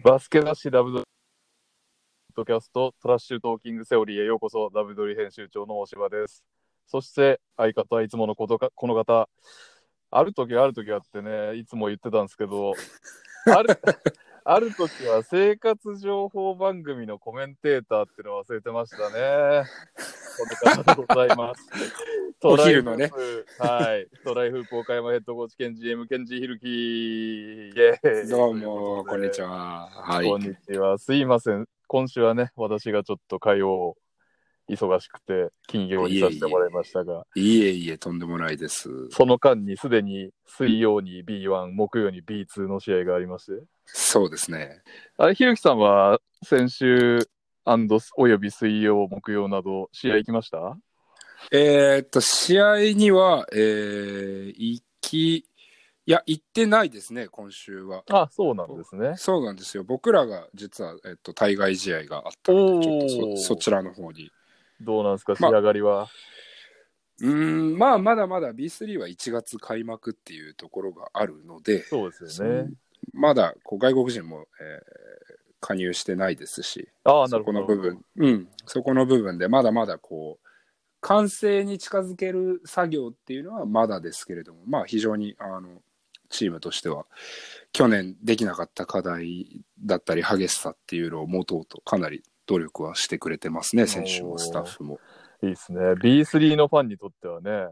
バスケ雑誌ダブドリポッドキャストトラッシュトーキングセオリーへようこそダブドリ編集長の大柴です。そして相方はいつものことかこの方、ある時ある時はってね、いつも言ってたんですけど、あるある時は生活情報番組のコメンテーターっていうのを忘れてましたね。この方でございます。お昼のねはい。トライフープ岡山ヘッドコーチ兼 GM ケンジヒルキイエーイどうも、こんにちは。はい。こんにちは。すいません。今週はね、私がちょっと火曜、忙しくて、金曜にさせてもらいましたが、いえいえ、とんでもないです。その間にすでに水曜に B1、木曜に B2 の試合がありまして、そうですね。あれ、ひるきさんは先週および水曜、木曜など、試合行きました？えーっと、試合には、えー、行き、いや、行ってないですね、今週は。あ、そうなんですね。そうなんですよ。僕らが実は、えっと、対外試合があったので、ちょっとそそちらの方に。どうなんですか、仕ま上がりは？うーん、まあ、まだまだ B3 は1月開幕っていうところがあるので、そうですよね。まだこう外国人も、えー加入してないですし、ああ、なそるほど。この部分、うん、そこの部分でまだまだこう完成に近づける作業っていうのはまだですけれども、まあ非常にあのチームとしては去年できなかった課題だったり激しさっていうのを持とうとかなり努力はしてくれてますね、選手もスタッフも。いいですね。B3 のファンにとってはね、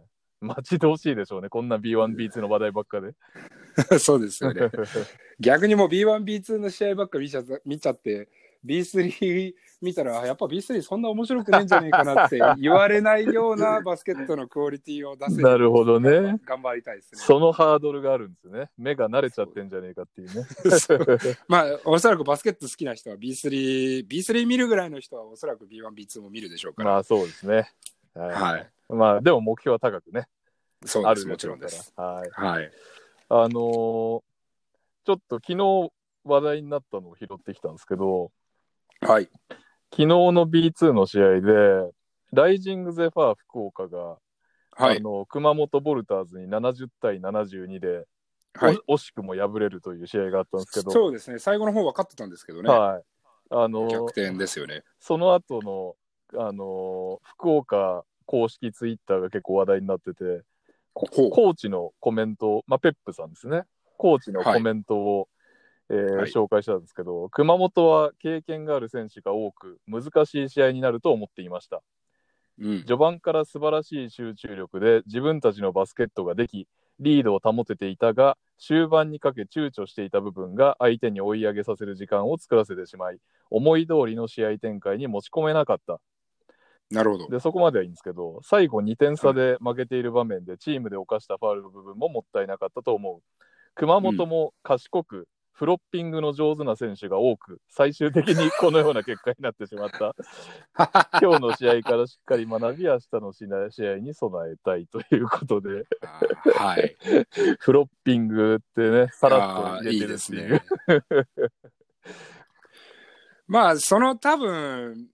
待ち遠しいでしょうね。こんな B1、B2 の話題ばっかで。そうですよね。逆にもう B1、B2 の試合ばっか見ちゃ見ちゃって、B3 見たら、あやっぱ B3 そんな面白くねえんじゃねえかなって言われないような バスケットのクオリティを出せるなるほどね。頑張りたいですね。そのハードルがあるんですね。目が慣れちゃってんじゃねえかっていうね。まあ、おそらくバスケット好きな人は B3、B3 見るぐらいの人はおそらく B1、B2 も見るでしょうから。まあそうですね。はい。はい。まあでも目標は高くね。そうです、もちろんです。はい。はい。あのーちょっと昨日話題になったのを拾ってきたんですけど、はい。昨日の B2 の試合で、ライジングゼファー福岡が、はい。あの熊本ボルターズに70対72で、はい。お惜しくも敗れるという試合があったんですけど、そうですね。最後の方は勝ってたんですけどね。はい。あのー逆転ですよね。その後の、あのー福岡公式ツイッターが結構話題になってて、コーチのコメント、まあ、ペップさんですね、コーチのコメントを、えーはい紹介したんですけど、熊本は経験がある選手が多く、難しい試合になると思っていました。うん。序盤から素晴らしい集中力で自分たちのバスケットができ、リードを保てていたが、終盤にかけ躊躇していた部分が相手に追い上げさせる時間を作らせてしまい、思い通りの試合展開に持ち込めなかった。なるほど。で、そこまではいいんですけど、最後2点差で負けている場面でチームで犯したファウルの部分ももったいなかったと思う。熊本も賢く、フロッピングの上手な選手が多く、最終的にこのような結果になってしまった。今日の試合からしっかり学び、明日の試合に備えたいということで、はい。フロッピングってね、さらっと入れてるっていう。ね。まあ、その多分、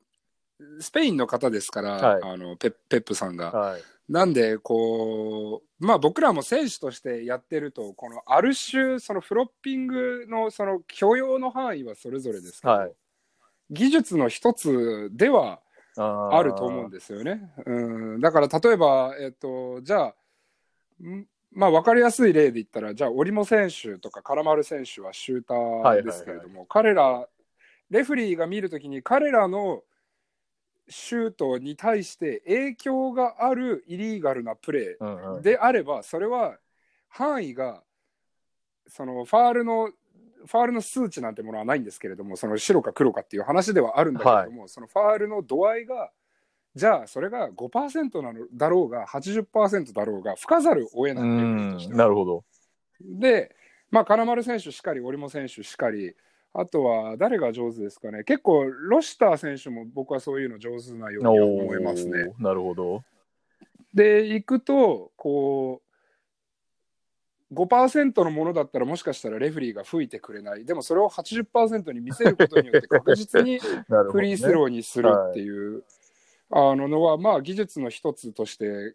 スペインの方ですから、はいあのペペップさんが。はい。なんで、こう、まあ僕らも選手としてやってると、このある種、そのフロッピングのその許容の範囲はそれぞれですけど、はい技術の一つではあると思うんですよね。うん、だから例えば、えっと、じゃあ、んまあ分かりやすい例で言ったら、じゃあ、織茂選手とか金丸選手はシューターですけれども、彼ら、レフリーが見るときに彼らのシュートに対して影響があるイリーガルなプレーであれば、それは範囲が、そのファールの、ファールの数値なんてものはないんですけれども、その白か黒かっていう話ではあるんだけれども、そのファールの度合いが、じゃあそれが5%なのだろうが、80%だろうが、吹かざるを得ない、なるほど。で、まあ、金丸選手しかり、織茂選手しかり、あとは誰が上手ですかね、結構、ロシター選手も僕はそういうの上手なようには思いますね。なるほど。で、行くと、こう、5%のものだったらもしかしたらレフリーが吹いてくれない。でもそれを80%に見せることによって 確実に。フリースローにするっていう、あののは、まあ技術の一つとして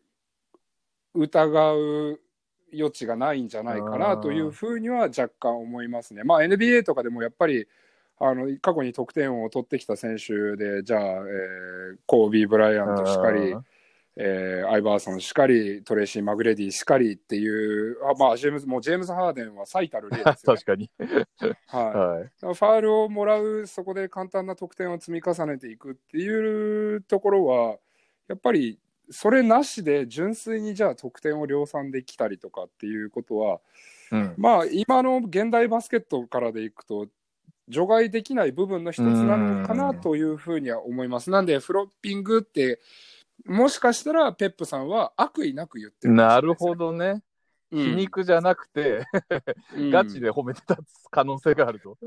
疑う余地がないんじゃないかなというふうには若干思いますね。まあ NBA とかでもやっぱりあの過去に得点を取ってきた選手で、じゃあ、えー、コービー・ブライアントしかり、えー、アイバーソンしかり、トレイシー・マグレディしかりっていう、あまあ、ジェームズもうジェームズ・ハーデンは最たる例ですよ、ね、確かに、はい、はい、ファールをもらう、そこで簡単な得点を積み重ねていくっていうところは、やっぱりそれなしで純粋にじゃあ得点を量産できたりとかっていうことは、うん、まあ今の現代バスケットからでいくと除外できない部分の一つなのかなというふうには思います。なんで、フロッピングって、もしかしたらペップさんは悪意なく言ってる、ね、なるほどね。皮肉じゃなくてガチで褒めてた可能性があると。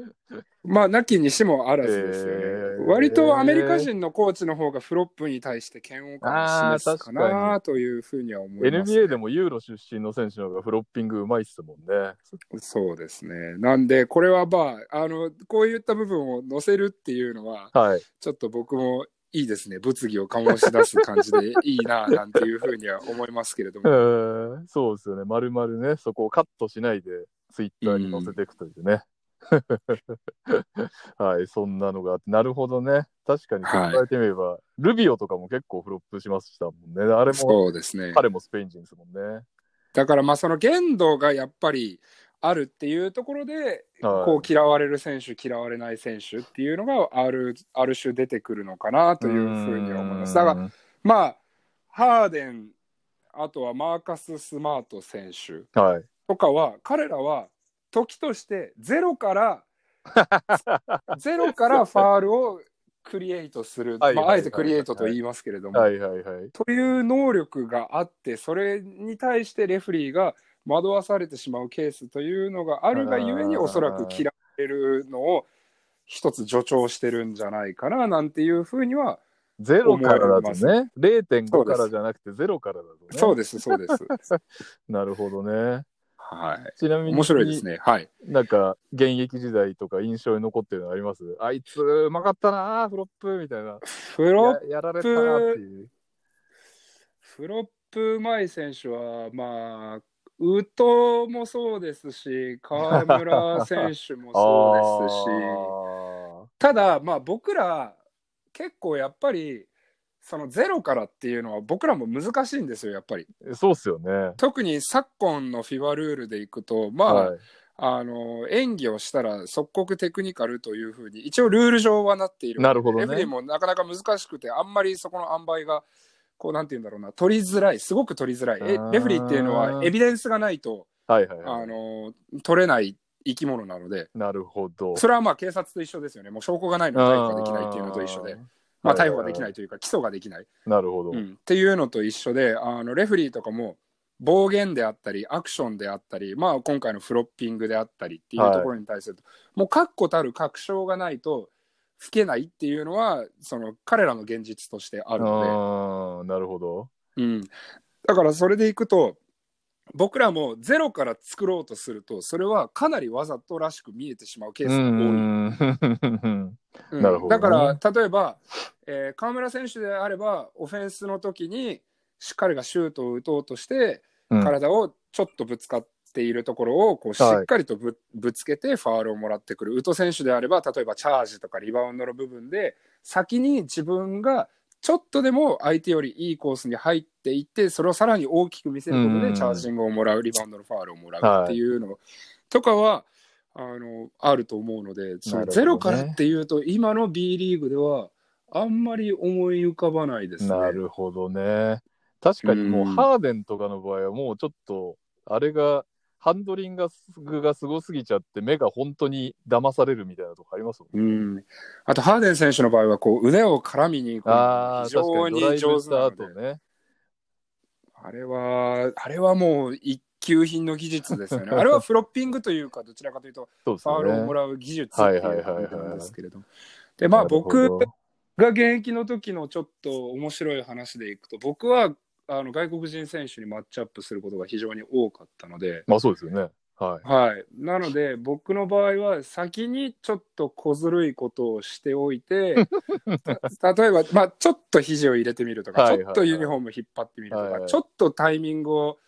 まあ、なきにしもあらずですよね。えー、割とアメリカ人のコーチの方がフロップに対して嫌悪感を示すかなというふうには思います、ね、NBA でもユーロ出身の選手の方がフロッピングうまいっすもんね。そうですね。なんで、これはまあ、あの、こういった部分を載せるっていうのは、はい、ちょっと僕もいいですね、物議を醸し出す感じでいいな、なんていうふうには思いますけれども。えそうですよね、まるまるね、そこをカットしないで、ツイッターに載せていくというね。はい、そんなのがあって、なるほどね。確かに考えてみれば、はい、ルビオとかも結構フロップしましたもんね。あれも、そうですね。彼もスペイン人ですもんね。だからまあその限度がやっぱりあるっていうところで、こう嫌われる選手、嫌われない選手っていうのがあるある種出てくるのかなというふうに思います。だから、まあ、ハーデン、あとはマーカス・スマート選手とかは、はい、彼らは時としてゼロから ゼロからファールをクリエイトする、まあ、あえてクリエイトと言いますけれども、はいはいはい、という能力があってそれに対してレフリーが惑わされてしまうケースというのがあるがゆえにおそらく嫌われるのを一つ助長してるんじゃないかななんていうふうにはゼロからだとね、0.5からじゃなくてゼロからだとね。そうです、そうです。なるほどね。はい。ちなみに、面白いですね。はい。なんか、現役時代とか印象に残ってるのあります？あいつ、うまかったな、フロップみたいな。フロップやられたなっていう。フロップうまい選手は、まあ、宇都もそうですし、河村選手もそうですし、ただ、まあ僕ら、結構やっぱり、そのゼロからっていうのは僕らも難しいんですよ、やっぱり。そうっすよね。特に昨今のフィバルールでいくと、まあ、はい、あの演技をしたら即刻テクニカルというふうに一応ルール上はなっているなるほど、ね、レフリーもなかなか難しくてあんまりそこの塩梅がこうなんて言うんだろうな。取りづらい。すごく取りづらい。えレフリーっていうのはエビデンスがないと、はいはい、はい、あの取れない生き物なので。なるほど。それはまあ警察と一緒ですよね。もう証拠がないので逮捕ができないっていうのと一緒で。まあ、逮捕ができないというか、起訴ができない。なるほど、うん。っていうのと一緒で、あのレフリーとかも暴言であったり、アクションであったり、まあ、今回のフロッピングであったりっていうところに対すると、はい、もう確固たる確証がないと、吹けないっていうのは、その彼らの現実としてあるので。あなるほど。うん、だからそれでいくと僕らもゼロから作ろうとするとそれはかなりわざとらしく見えてしまうケースが多い。なるほど、だから例えば、えー、河村選手であればオフェンスの時に彼がシュートを打とうとして体をちょっとぶつかっているところをこうしっかりとぶはい、ぶつけてファールをもらってくる。宇都選手であれば例えばチャージとかリバウンドの部分で先に自分がちょっとでも相手よりいいコースに入っていって、それをさらに大きく見せることで、チャージングをもらう、リバウンドのファールをもらうっていうのとかは、あのあると思うので、そのゼロからっていうと、今の B リーグでは、あんまり思い浮かばないですね。なるほどね。確かにもう、ハーデンとかの場合は、もうちょっと、あれがハンドリングがすごすぎちゃって、目が本当に騙されるみたいなとこありますもん、ね、うん。あと、ハーデン選手の場合は、こう、腕を絡みに行く。非常に上手なので、ね、あれは、あれはもう一級品の技術ですよね。あれはフロッピングというか、どちらかというと、ファールをもらう技術っていうなんですけれど。も。で、まあ、僕が現役の時のちょっと面白い話でいくと、僕はあの外国人選手にマッチアップすることが非常に多かったので、まあそうですよね。はい。はい、なので、僕の場合は先にちょっと小ずるいことをしておいて、例えば、まあ、ちょっと肘を入れてみるとか、はいはいはい、ちょっとユニフォーム引っ張ってみるとか、はいはい、ちょっとタイミングを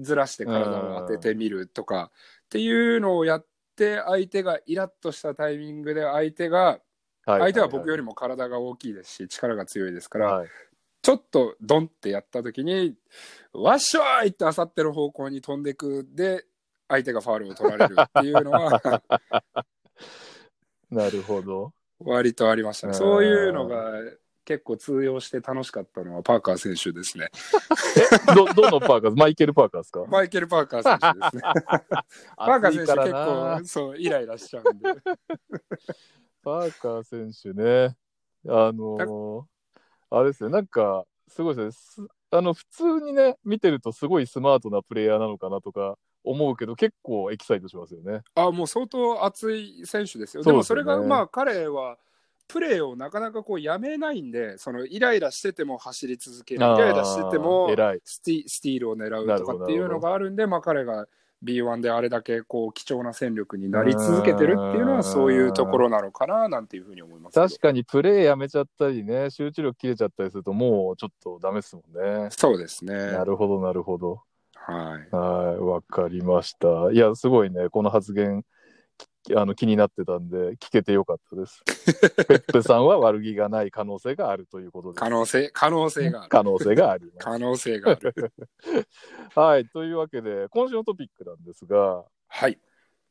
ずらして体を当ててみるとか、っていうのをやっって相手がイラッとしたタイミングで相手が、相手は僕よりも体が大きいですし力が強いですから、はいちょっとドンってやった時にわっしょーいってあさってる方向に飛んでくで相手がファールを取られるっていうのは なるほど。割とありましたね。うんそういうのが結構通用して楽しかったのはパーカー選手ですね。ど、どのパーカー？マイケル・パーカーですか？マイケル・パーカー選手ですね。パーカー選手結な構そうイライラしちゃうんで。パーカー選手ね。あのーあれですね、なんか、すごいですねす。あの、普通にね、見てるとすごいスマートなプレイヤーなのかなとか思うけど、結構エキサイトしますよね。あもう相当熱い選手ですよ。ですよねでもそれがまあ彼はプレーをなかなかこうやめないんで、そのイライラしてても走り続ける、イライラしてても。スティスティールを狙うとかっていうのがあるんで、まあ彼が B1 であれだけこう貴重な戦力になり続けてるっていうのうんはそういうところなのかななんていうふうに思います。確かにプレーやめちゃったりね、集中力切れちゃったりすると、もうちょっとダメですもんね。そうですね。なるほど、なるほど。はい。はい、わかりました。いや、すごいね、この発言、きあの気になってたんで、聞けてよかったです。ペップさんは悪気がない可能性があるということです。可能性、可能性がある。可能性があります。可能性がある。はい、というわけで、今週のトピックなんですが、はい。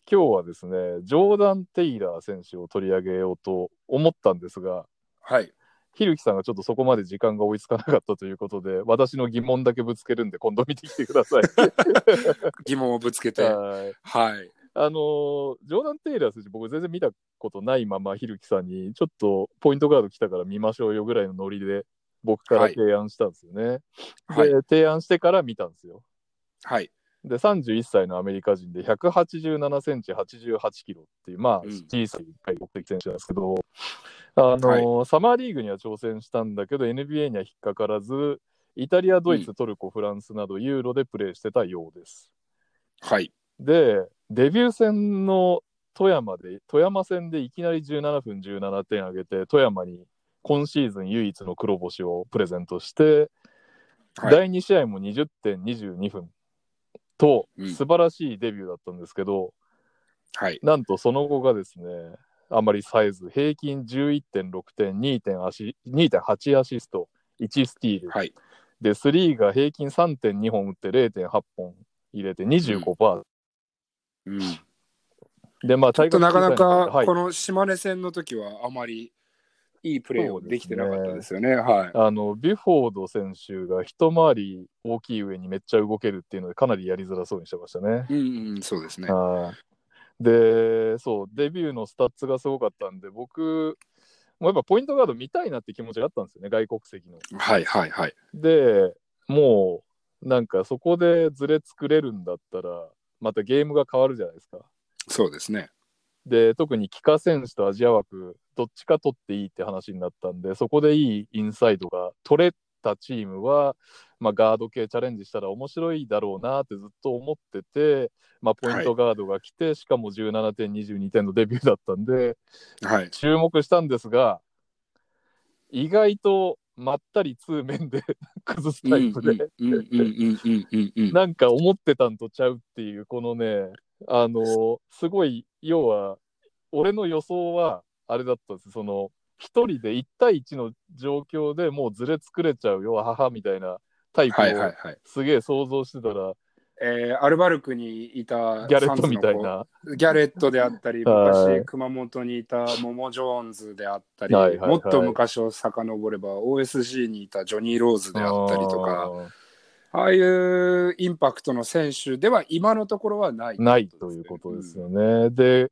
今日はですね、ジョーダン・テイラー選手を取り上げようと思ったんですが、はい。ひるきさんがちょっとそこまで時間が追いつかなかったということで、私の疑問だけぶつけるんで、今度見てきてください。疑問をぶつけて。はいはい。あのージョーダン・テイラー選手、僕全然見たことないまま、ひるきさんに、ちょっとポイントガード来たから見ましょうよぐらいのノリで、僕から提案したんですよね。はい。で、提案してから見たんですよ。はい。で、31歳のアメリカ人で、187センチ、88キロっていう、まあ、うん小さい外国的選手なんですけど、あのーサマーリーグには挑戦したんだけど、NBA には引っかからず、イタリア、ドイツ、トルコ、フランスなど、ユーロでプレーしてたようです。はい。で、デビュー戦の富山で、富山戦でいきなり17分17点挙げて、富山に今シーズン唯一の黒星をプレゼントして、はい。第2試合も20点22分と、うん素晴らしいデビューだったんですけど、はい。なんとその後がですね、あまりさえず、平均11.6点、2.8アシ2.8アシスト、1スティール。はい。で、スリーが平均3.2本打って0.8本入れて25%。うん。で、まあ、ちょっとなかなかはいこの島根戦の時はあまりいいプレーをできてなかったですよね。はい。あのビュフォード選手が一回り大きい上にめっちゃ動けるっていうので、かなりやりづらそうにしてましたね。うんうん、そうですね。はいで、そう、デビューのスタッツがすごかったんで、僕、もうやっぱポイントガード見たいなって気持ちがあったんですよね、外国籍の。はいはいはい。で、もう、なんかそこでズレ作れるんだったら、またゲームが変わるじゃないですか。そうですね。で、特に帰化選手とアジア枠、どっちか取っていいって話になったんで、そこでいいインサイドが取れたチームは、まあ、ガード系チャレンジしたら面白いだろうなってずっと思ってて、まあ、ポイントガードが来て、しかも17点、22点のデビューだったんで、はい。注目したんですが、意外とまったり通面で 崩すタイプで。なんか思ってたんとちゃうっていう、このね、あのすごい、要は、俺の予想は、あれだったんですその、一人で1対1の状況でもうずれ作れちゃうよ、母みたいなタイプをはいはいはい。すげえ想像してたら、えーアルバルクにいたギャレットみたいな。ギャレットであったり、はい昔熊本にいたモモ・ジョーンズであったり、はいはいはいもっと昔を遡れば OSG にいたジョニー・ローズであったりとか、ああいうインパクトの選手では今のところはない。ないということですよね。で、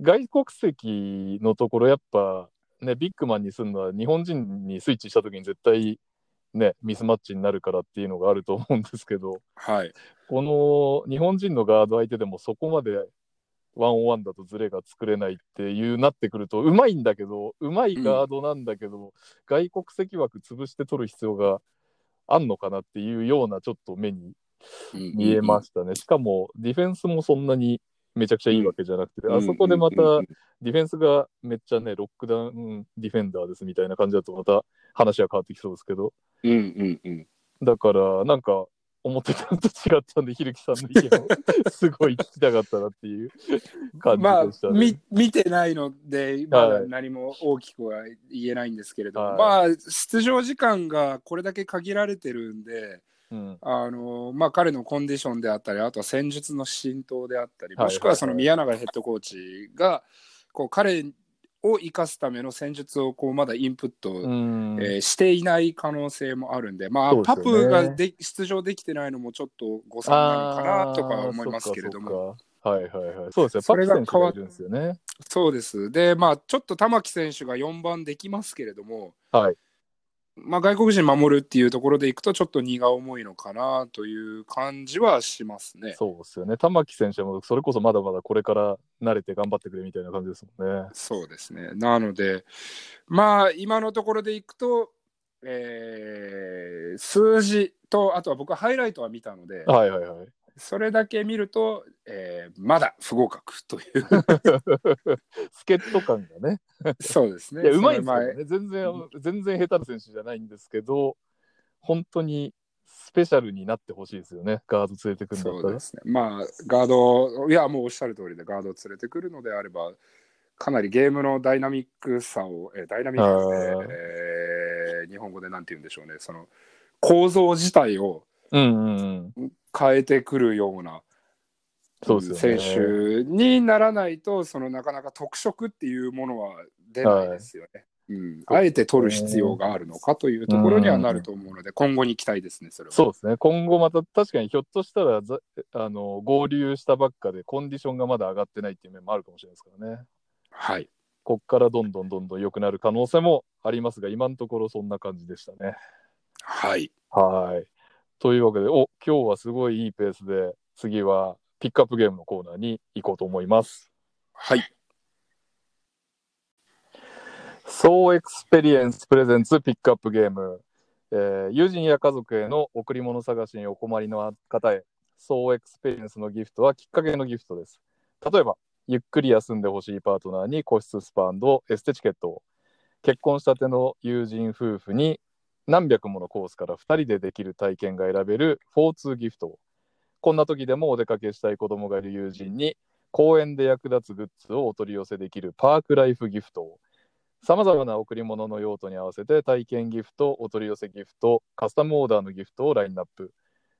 外国籍のところ、やっぱ、ね、ビッグマンにするのは、日本人にスイッチしたときに絶対、ね、ミスマッチになるからっていうのがあると思うんですけど、はい。この日本人のガード相手でもそこまでワンオンワンだとズレが作れないっていうなってくると、うまいんだけど、うまいガードなんだけど、外国籍枠潰して取る必要があんのかなっていうようなちょっと目に見えましたね。しかもディフェンスもそんなにめちゃくちゃいいわけじゃなくて、あそこでまたディフェンスがめっちゃね、ロックダウンディフェンダーですみたいな感じだとまた話は変わってきそうですけど、うん。うん。うん。だからなんか思ってたのと違ったんで、ひるきさんの意見を。すごい聞きたかったなっていう。感じまあでしたね。み見てないので、まだはい何も大きくは言えないんですけれども、はい。まあ出場時間がこれだけ限られてるんで、うん、あのまあ、彼のコンディションであったり、あとは戦術の浸透であったり、はい。もしくはその宮永ヘッドコーチがこう彼を生かすための戦術をこうまだインプット、うんえーしていない可能性もあるんで、まあ、ねパプがで出場できてないのもちょっと誤算なのかなとかは思いますけれども。はいはいはい。そうですよ。それがパク選手がいるんですよね。そうです。で、まあ、ちょっと玉木選手が4番できますけれども、はい。まあ、外国人守るっていうところでいくと、ちょっと荷が重いのかなという感じはしますね。そうですよね。玉木選手もそれこそまだまだこれから慣れて頑張ってくれみたいな感じですもんね。そうですね。なので、まあ、今のところでいくと、えー数字と、あとは僕はハイライトは見たので、はいはいはい。それだけ見ると、えーまだ不合格という、助っ人感がね。そうですね。いや、うまいんですね。全然、全然下手な選手じゃないんですけど、本当にスペシャルになってほしいですよね。ガード連れてくるんだったらそうで。すね。まあ、ガード、いや、もうおっしゃる通りで、ガードを連れてくるのであれば、かなりゲームのダイナミックさを、えダイナミックで、えー日本語でなんて言うんでしょうね、その構造自体をうんうんうん。変えてくるような。選手にならないと、そのなかなか特色っていうものは出ないですよね。うん、あえて取る必要があるのかというところにはなると思うので、今後に期待ですね、それは。そうですね。今後また確かにひょっとしたらざあの合流したばっかでコンディションがまだ上がってないっていう面もあるかもしれないですからね。はい。こっからどんどんどんどん良くなる可能性もありますが、今のところそんな感じでしたね。はい。はい。というわけで、お今日はすごいいいペースで、次はピックアップゲームのコーナーに行こうと思います。はい。ソウエクスペリエンスプレゼンツピックアップゲーム、えー友人や家族への贈り物探しにお困りの方へ、ソウエクスペリエンスのギフトはきっかけのギフトです。例えば、ゆっくり休んでほしいパートナーに個室スパエステチケットを、結婚したての友人夫婦に何百ものコースから2人でできる体験が選べる4-2ギフトを、こんな時でもお出かけしたい子供がいる友人に公園で役立つグッズをお取り寄せできるパークライフギフトを、さまざまな贈り物の用途に合わせて体験ギフト、お取り寄せギフト、カスタムオーダーのギフトをラインナップ。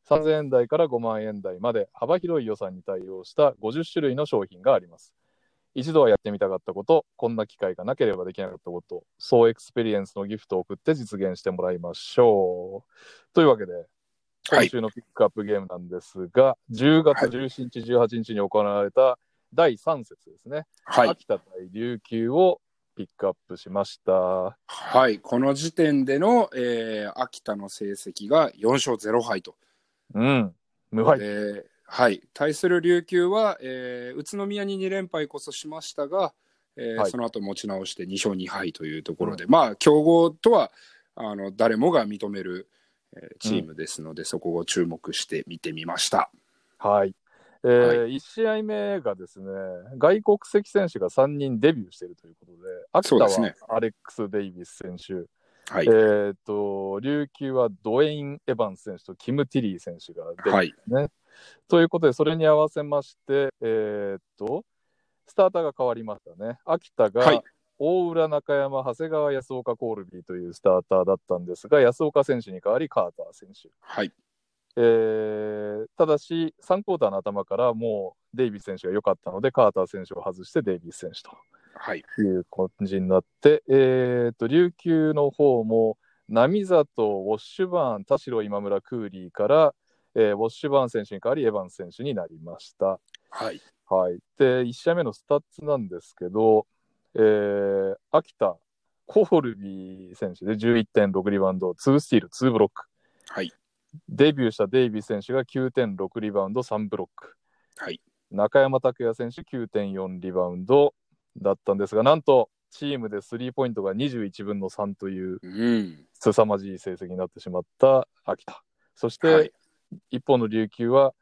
3000円台から5万円台まで幅広い予算に対応した50種類の商品があります。一度はやってみたかったこと、こんな機会がなければできなかったこと、ソウ・エクスペリエンスのギフトを送って実現してもらいましょう。というわけで、はい。今週のピックアップゲームなんですが、10月17日、18日に行われた第3節ですね。はい。秋田対琉球をピックアップしました。はい、この時点での、えー秋田の成績が4勝0敗と。うん。無敗。ではい、対する琉球は、えー宇都宮に2連敗こそしましたが、えーはい。その後持ち直して2勝2敗というところで、まあ、強豪とはあの誰もが認める、えーチームですので、そこを注目して見てみました。はい。えー1試合目がですね、外国籍選手が3人デビューしているということで、秋田はアレックス・デイビス選手、はい、えーっと、琉球はドウェイン・エヴァンス選手とキム・ティリー選手がデビューはい、ね。ということで、それに合わせまして、えーっと、スターターが変わりましたね。秋田が、はい大浦中山、長谷川、安岡コールビーというスターターだったんですが、安岡選手に代わりカーター選手。はい、えーただし、3クォーターの頭からもうデイビス選手が良かったので、カーター選手を外してデイビス選手とはい、いう感じになって、えー、と琉球の方も並里、ウォッシュバーン、田代、今村、クーリーから、えーウォッシュバーン選手に代わりエヴァンス選手になりました。はい、はい、で1試合目のスタッツなんですけど、えー秋田、コールビー選手で11.6リバウンド、2スティール、2ブロック。はい、デビューしたデイビー選手が9.6リバウンド、3ブロック。はい、中山拓也選手9.4リバウンドだったんですが、なんとチームでスリーポイントが21分の3といううん、凄まじい成績になってしまった秋田。そして、はい、一方の琉球は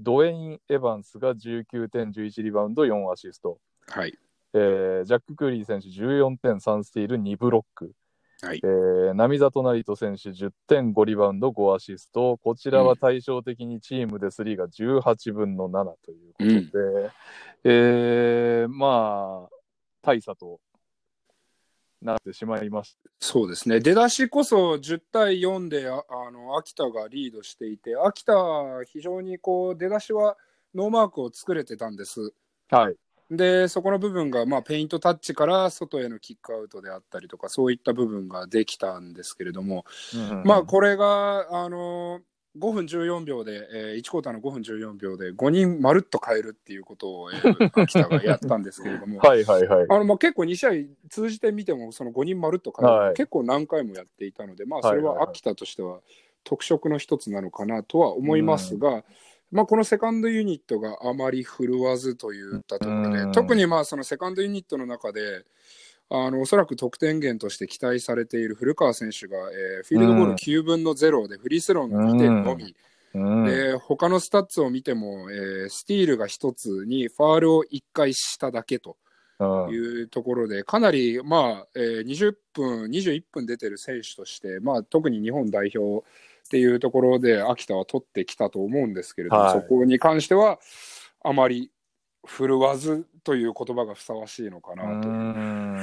ドウェイン・エヴァンスが19点、11リバウンド、4アシスト。はい、えージャック・クーリー選手14点、3スティール、2ブロック。はいえー、並里成人選手10.5リバウンド5アシスト。こちらは対照的にチームで3が18分の7ということで、うんえー、まあ、大差となってしまいましそうですね。出だしこそ10対4でああの秋田がリードしていて、秋田は非常にこう出だしはノーマークを作れてたんです。た。はい。で、そこの部分が、まあ、ペイントタッチから外へのキックアウトであったりとか、そういった部分ができたんですけれども、まあ、これが、あの5分14秒で、え1クォーターの5分14秒で5人まるっと変えるっていうことを、えー秋田がやったんですけれども、はいはいはい。あのまあ結構2試合通じてみても、その5人まるっと変える、はい。結構何回もやっていたので、まあ、それは秋田としては特色の一つなのかなとは思いますが、まあ、このセカンドユニットがあまり振るわずといったところで、うん。特にまあそのセカンドユニットの中で、あのおそらく得点源として期待されている古川選手が、えーフィールドゴール9分の0でフリースローの2点のみ、うん、で他のスタッツを見ても、えースティールが1つにファールを1回しただけと。うん。いうところで、かなり、まあえー20分、21分出てる選手として、まあ、特に日本代表っていうところで、秋田は取ってきたと思うんですけれども、はい。そこに関しては、あまり振るわずという言葉がふさわしいのかなと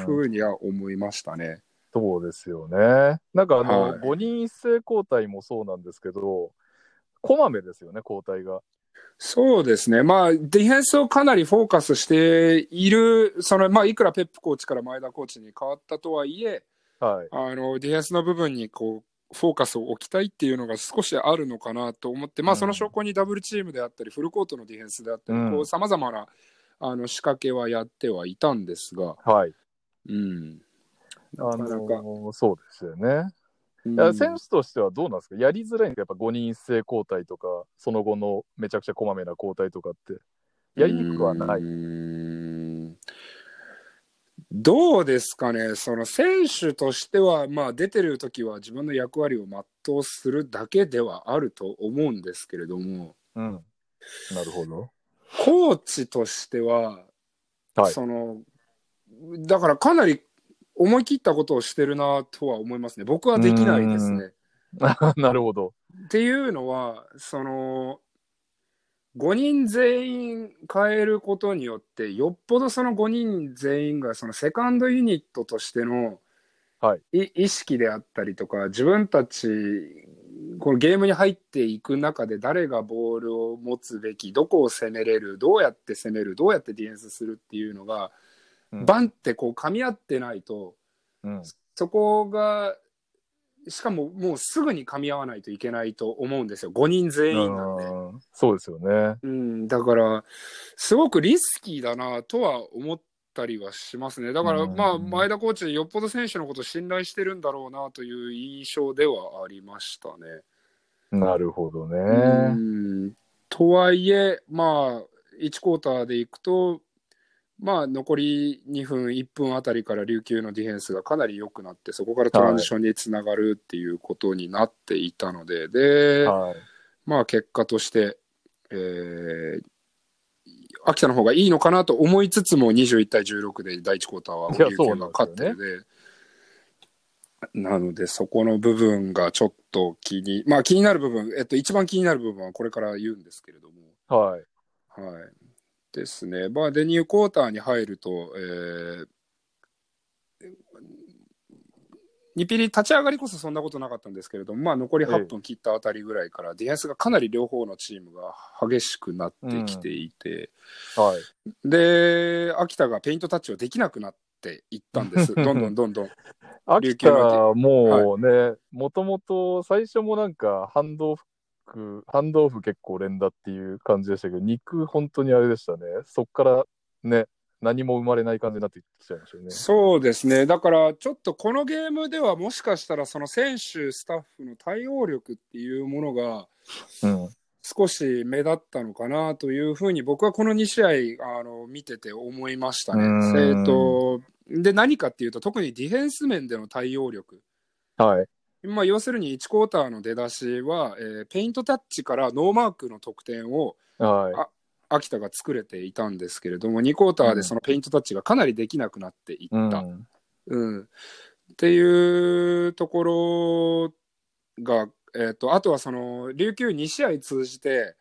ふうには思いましたね。そうですよね。なんかあの、はい5人一斉交代もそうなんですけど、こまめですよね、交代が。そうですね、まあ、ディフェンスをかなりフォーカスしている、そのまあ、いくらペップコーチから前田コーチに変わったとはいえ、はい。あのディフェンスの部分にこうフォーカスを置きたいっていうのが少しあるのかなと思って、まあ、うんその証拠にダブルチームであったり、フルコートのディフェンスであったりうん、さまざまなあの仕掛けはやってはいたんですが、はい。うんあのそうですよね。うん選手としてはどうなんですか？やりづらいんですか？やっぱ5人一斉交代とか、その後のめちゃくちゃこまめな交代とかって。やりにくくはない？うどうですかね、その選手としては、まあ、出てる時は自分の役割を全うするだけではあると思うんですけれども、うん。なるほど。コーチとしては、はい。そのだからかなり思い切ったことをしてるなとは思いますね。僕はできないですね。なるほど。っていうのは、その、5人全員変えることによって、よっぽどその5人全員がそのセカンドユニットとしての、はい意識であったりとか、自分たち、このゲームに入っていく中で誰がボールを持つべき、どこを攻めれる、どうやって攻める、どうやってディフェンスするっていうのが、うんバンってこう噛み合ってないと、うん。そこが、しかももうすぐに噛み合わないといけないと思うんですよ。5人全員なんで。うんそうですよね。うん、だから、すごくリスキーだなとは思ったりはしますね。だから、うんまあ、前田コーチ、よっぽど選手のことを信頼してるんだろうなという印象ではありましたね。なるほどうね。んとはいえ、まあ、1クォーターでいくと、まあ、残り2分、1分あたりから琉球のディフェンスがかなり良くなって、そこからトランジションにつながるっていうことになっていたので、で、はい。まあ、結果として、えー秋田の方がいいのかなと思いつつも、21対16で第1クォーターは琉球が勝ってるので、なので、そこの部分がちょっと気に、まあ気になる部分、えっと、一番気になる部分はこれから言うんですけれども、はい。はい。ですね。まあ、で、ニュークォーターに入ると、えー、2ピリ立ち上がりこそそんなことなかったんですけれども、まあ、残り8分切ったあたりぐらいから、ディフェンスがかなり両方のチームが激しくなってきていて、はい。で、秋田がペイントタッチをできなくなっていったんです。どんどんどんどん。秋田はもうね、もともと最初もなんか、ハンドオフ、ハンドオフ結構連打っていう感じでしたけど、肉本当にあれでしたね。そっからね、何も生まれない感じになってきちゃいましたよね。そうですね。だから、ちょっとこのゲームではもしかしたら、その選手、スタッフの対応力っていうものが、うん。少し目立ったのかなというふうに僕はこの2試合あの見てて思いましたね。で何かっていうと特にディフェンス面での対応力、はい。まあ、要するに1クォーターの出だしは、えーペイントタッチからノーマークの得点をは秋田が作れていたんですけれども2クォーターでそのペイントタッチがかなりできなくなっていっい。うん。た。うんっていうところが、えーと、あとはその琉球2試合通じて、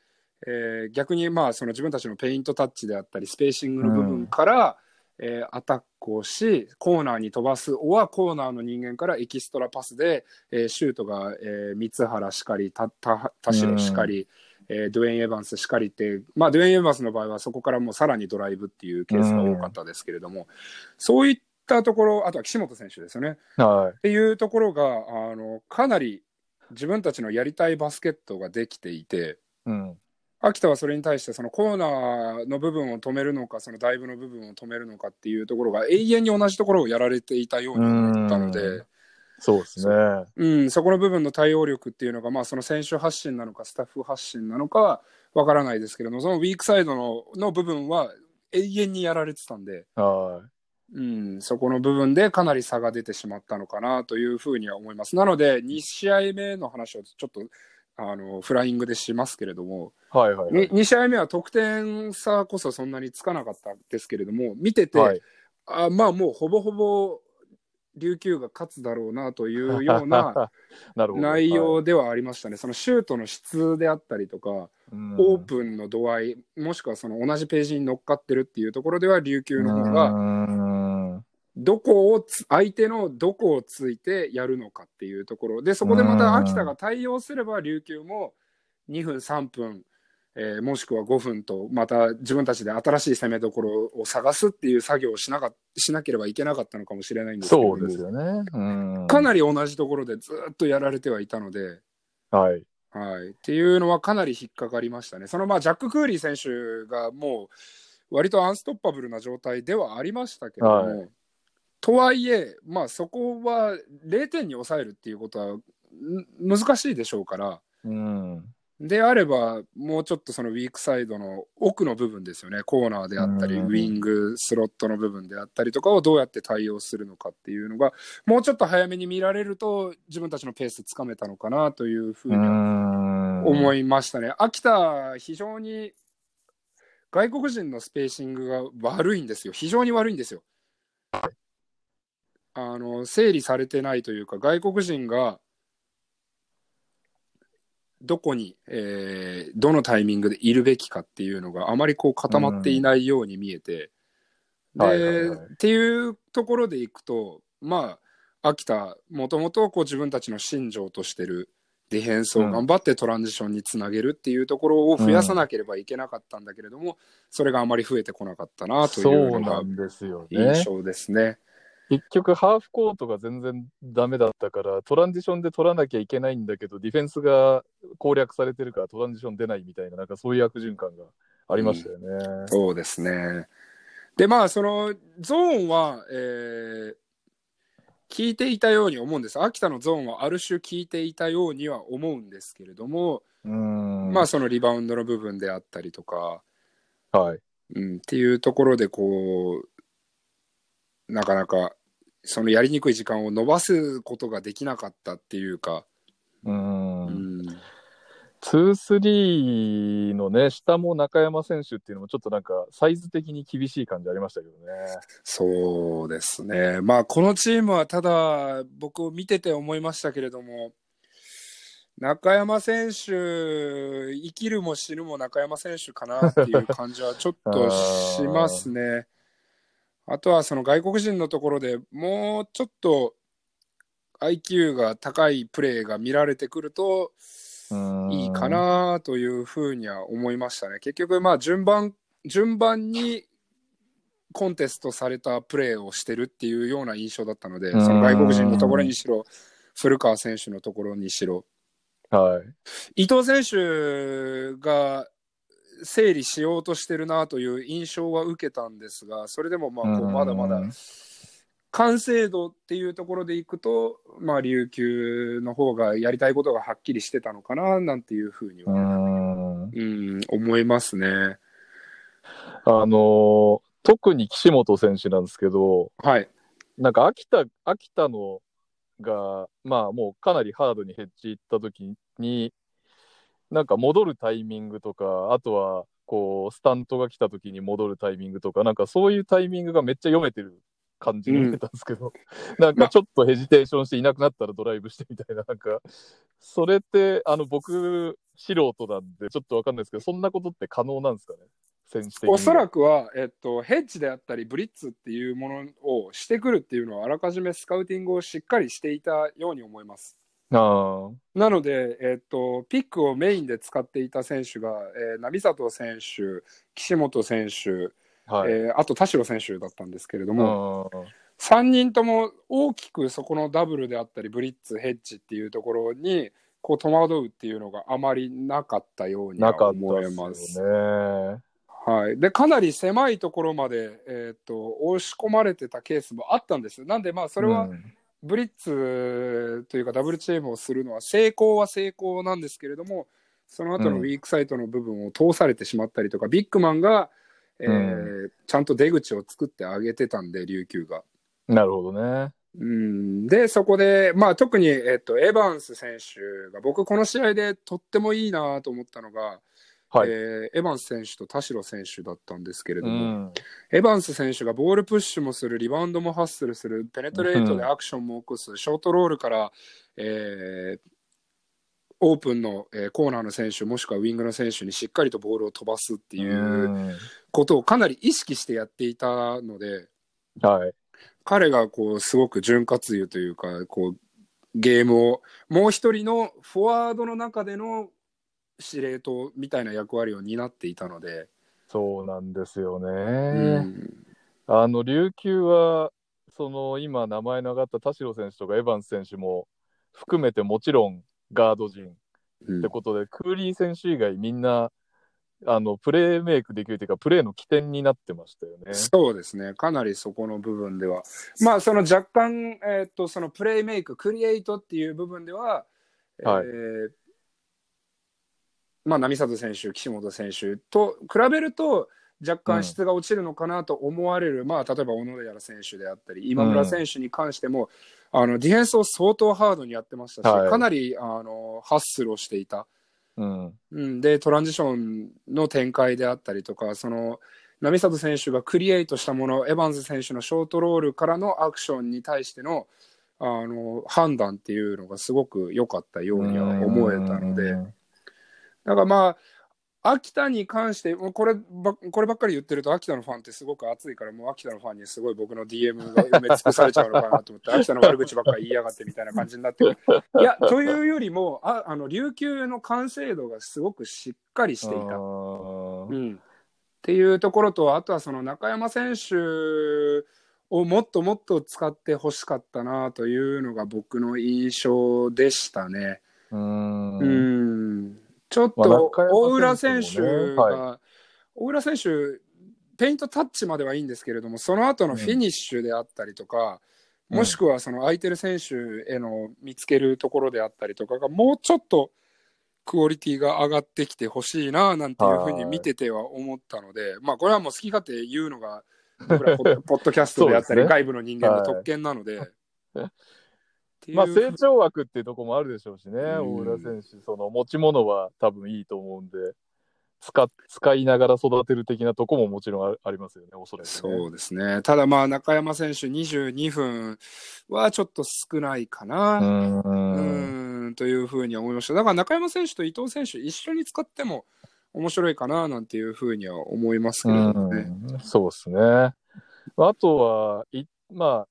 えー、逆にまあその自分たちのペイントタッチであったりスペーシングの部分から、うん、えー、アタックをしコーナーに飛ばすおはコーナーの人間からエキストラパスで、えー、シュートが、えー、三原しかり田代しかり、うん、えー、ドゥエイン・エヴァンスしかりって、まあ、ドゥエイン・エヴァンスの場合はそこからもうさらにドライブっていうケースが多かったですけれども、うん、そういったところあとは岸本選手ですよね、はい、っていうところがあのかなり自分たちのやりたいバスケットができていて。うん秋田はそれに対してそのコーナーの部分を止めるのかそのダイブの部分を止めるのかっていうところが永遠に同じところをやられていたように思ったので。そうですねうん、そこの部分の対応力っていうのが、まあ、その選手発信なのかスタッフ発信なのかは分からないですけれどもそのウィークサイドのの部分は永遠にやられてたんで、はいうん、そこの部分でかなり差が出てしまったのかなというふうには思います。なので2試合目の話をちょっとあのフライングでしますけれども、はいはい、はい、2試合目は得点差こそそんなにつかなかったんですけれども見てて、はい、あまあもうほぼほぼ琉球が勝つだろうなというような 内容ではありましたね、はい、そのシュートの質であったりとか、オープンの度合いもしくはその同じページに乗っかってるっていうところでは琉球の方がどこを相手のどこをついてやるのかっていうところ。でそこでまた秋田が対応すれば琉球も2分3分、えー、もしくは5分とまた自分たちで新しい攻めどころを探すっていう作業をしなかしなければいけなかったのかもしれないんですけどそうですよね。かなり同じところでずっとやられてはいたので。はい。はい、っていうのはかなり引っかかりましたね。そのまあジャック・クーリー選手がもう割とアンストッパブルな状態ではありましたけども、はい、とはいえ、まあ、そこは0点に抑えるっていうことは難しいでしょうから、うん、であれば、もうちょっとそのウィークサイドの奥の部分ですよね、コーナーであったり、うん、ウィング、スロットの部分であったりとかをどうやって対応するのかっていうのが、もうちょっと早めに見られると、自分たちのペースつかめたのかなというふうに思いましたね。秋田、非常に外国人のスペーシングが悪いんですよ、非常に悪いんですよ。あの整理されてないというか外国人がどこに、えー、どのタイミングでいるべきかっていうのがあまりこう固まっていないように見えて、で、はいはいはい、っていうところでいくとまあ秋田もともとこう自分たちの信条としてるディフェンスを頑張ってトランジションにつなげるっていうところを増やさなければいけなかったんだけれども、うん、それがあまり増えてこなかったなというのが印象ですね。結局、ハーフコートが全然ダメだったから、トランジションで取らなきゃいけないんだけど、ディフェンスが攻略されてるからトランジション出ないみたいな、なんかそういう悪循環がありましたよね。うん、そうですね。で、まあ、そのゾーンは、えー、聞いていたように思うんです。秋田のゾーンはある種聞いていたようには思うんですけれども、うんまあ、そのリバウンドの部分であったりとか、はい。うん、っていうところで、こう、なかなかそのやりにくい時間を伸ばすことができなかったっていうか。うん。うん、2-3のね、下も中山選手っていうのもちょっとなんかサイズ的に厳しい感じありましたけどね。そうですね。まあこのチームはただ僕見てて思いましたけれども、中山選手、生きるも死ぬも中山選手かなっていう感じはちょっとしますね。あとはその外国人のところでもうちょっと IQ が高いプレーが見られてくるといいかなというふうには思いましたね。結局まあ順番順番にコンテストされたプレーをしてるっていうような印象だったので、その外国人のところにしろ、古川選手のところにしろ、はい、伊藤選手が整理しようとしてるなという印象は受けたんですが、それでもまあこうまだまだ完成度っていうところでいくと、まあ、琉球の方がやりたいことがはっきりしてたのかななんていうふうには、うん。思いますね。あの特に岸本選手なんですけど、はい、なんか秋田秋田のが、まあ、もうかなりハードにヘッジいった時に、なんか戻るタイミングとか、あとは、こう、スタントが来た時に戻るタイミングとか、なんかそういうタイミングがめっちゃ読めてる感じに見えたんですけど、なんかちょっとヘジテーションしていなくなったらドライブしてみたいな、なんか、それって、あの、僕、素人なんで、ちょっとわかんないですけど、そんなことって可能なんですかね？おそらくは、えっと、ヘッジであったり、ブリッツっていうものをしてくるっていうのは、あらかじめスカウティングをしっかりしていたように思います。あなので、えっと、ピックをメインで使っていた選手が、えー、並里選手、岸本選手、あ、はい。えーあと田代選手だったんですけれども、あ3人とも大きくそこのダブルであったり、ブリッツ、ヘッジっていうところに、こう戸惑うっていうのがあまりなかったように思えますす。よね。はい、でかなり狭いところまで、えー、と押し込まれてたケースもあったんです。なんで、まあ、それはうんブリッツというかダブルチームをするのは成功は成功なんですけれども、その後のウィークサイトの部分を通されてしまったりとか、ビッグマンが、えーうちゃんと出口を作ってあげてたんで、琉球が。なるほどね。うんで、そこで、まあ、特に、えっと、エヴァンス選手が、僕、この試合でとってもいいなと思ったのが、はい。えーエヴァンス選手と田代選手だったんですけれどうも、ん。エヴァンス選手がボールプッシュもする、リバウンドもハッスルする、ペネトレートでアクションも起こす、ショートロールから、えーオープンの、えーコーナーの選手、もしくはウィングの選手にしっかりとボールを飛ばすっていううんことをかなり意識してやっていたので、はい。彼がこうすごく潤滑油というか、こうゲームを、もう一人のフォワードの中での司令塔みたいな役割を担っていたので、そうなんですよね。うん。あの、琉球は、その、今名前の上がった田代選手とかエヴァンス選手も含めてもちろんガード陣。うん。ってことで、クーリー選手以外みんな、あの、プレーメイクできるというか、プレーの起点になってましたよね。そうですね、かなりそこの部分では、まあ、その若干、えーっと、そのプレイメイク、クリエイトっていう部分では、はい。えーまあ、波里選手、岸本選手と比べると、若干質が落ちるのかなと思われる、まあ、例えば小野寺選手であったり、今村選手に関しても、あのディフェンスを相当ハードにやってましたし、はい。かなりあのハッスルをしていた。うん。うん、でトランジションの展開であったりとかその波里選手がクリエイトしたものエヴァンズ選手のショートロールからのアクションに対してのあの判断っていうのがすごく良かったようには思えたので。うんだからまあ秋田に関してもうこればこればっかり言ってると秋田のファンってすごく熱いからもう秋田のファンにすごい僕の DM が埋め尽くされちゃうのかなと思って秋田の悪口ばっかり言いやがってみたいな感じになってる。いやというよりもああの琉球の完成度がすごくしっかりしていた。うん、っていうところとあとはその中山選手をもっともっと使ってほしかったなというのが僕の印象でしたね。うん。うんちょっまあと大浦選手が、は大浦選手ペイントタッチまではいいんですけれどもその後のフィニッシュであったりとか、うん。もしくはその空いてる選手への見つけるところであったりとかがもうちょっとクオリティが上がってきてほしいななんていうふうに見てては思ったので、まあこれはもう好き勝手言うのが僕らポッポッドキャストであったり、外部の人間の特権なので。っていうまあ、成長枠っていうところもあるでしょうしね、うん大浦選手、その持ち物は多分いいと思うんで、使使いながら育てる的なとこももちろんあありますよね、おそらく、ね。そうですね。ただまあ中山選手22分はちょっと少ないかな。うんうーんというふうには思いました。だから中山選手と伊藤選手一緒に使っても面白いかななんていうふうには思いますけれどもね。うんそうですね。あとは、いまあ、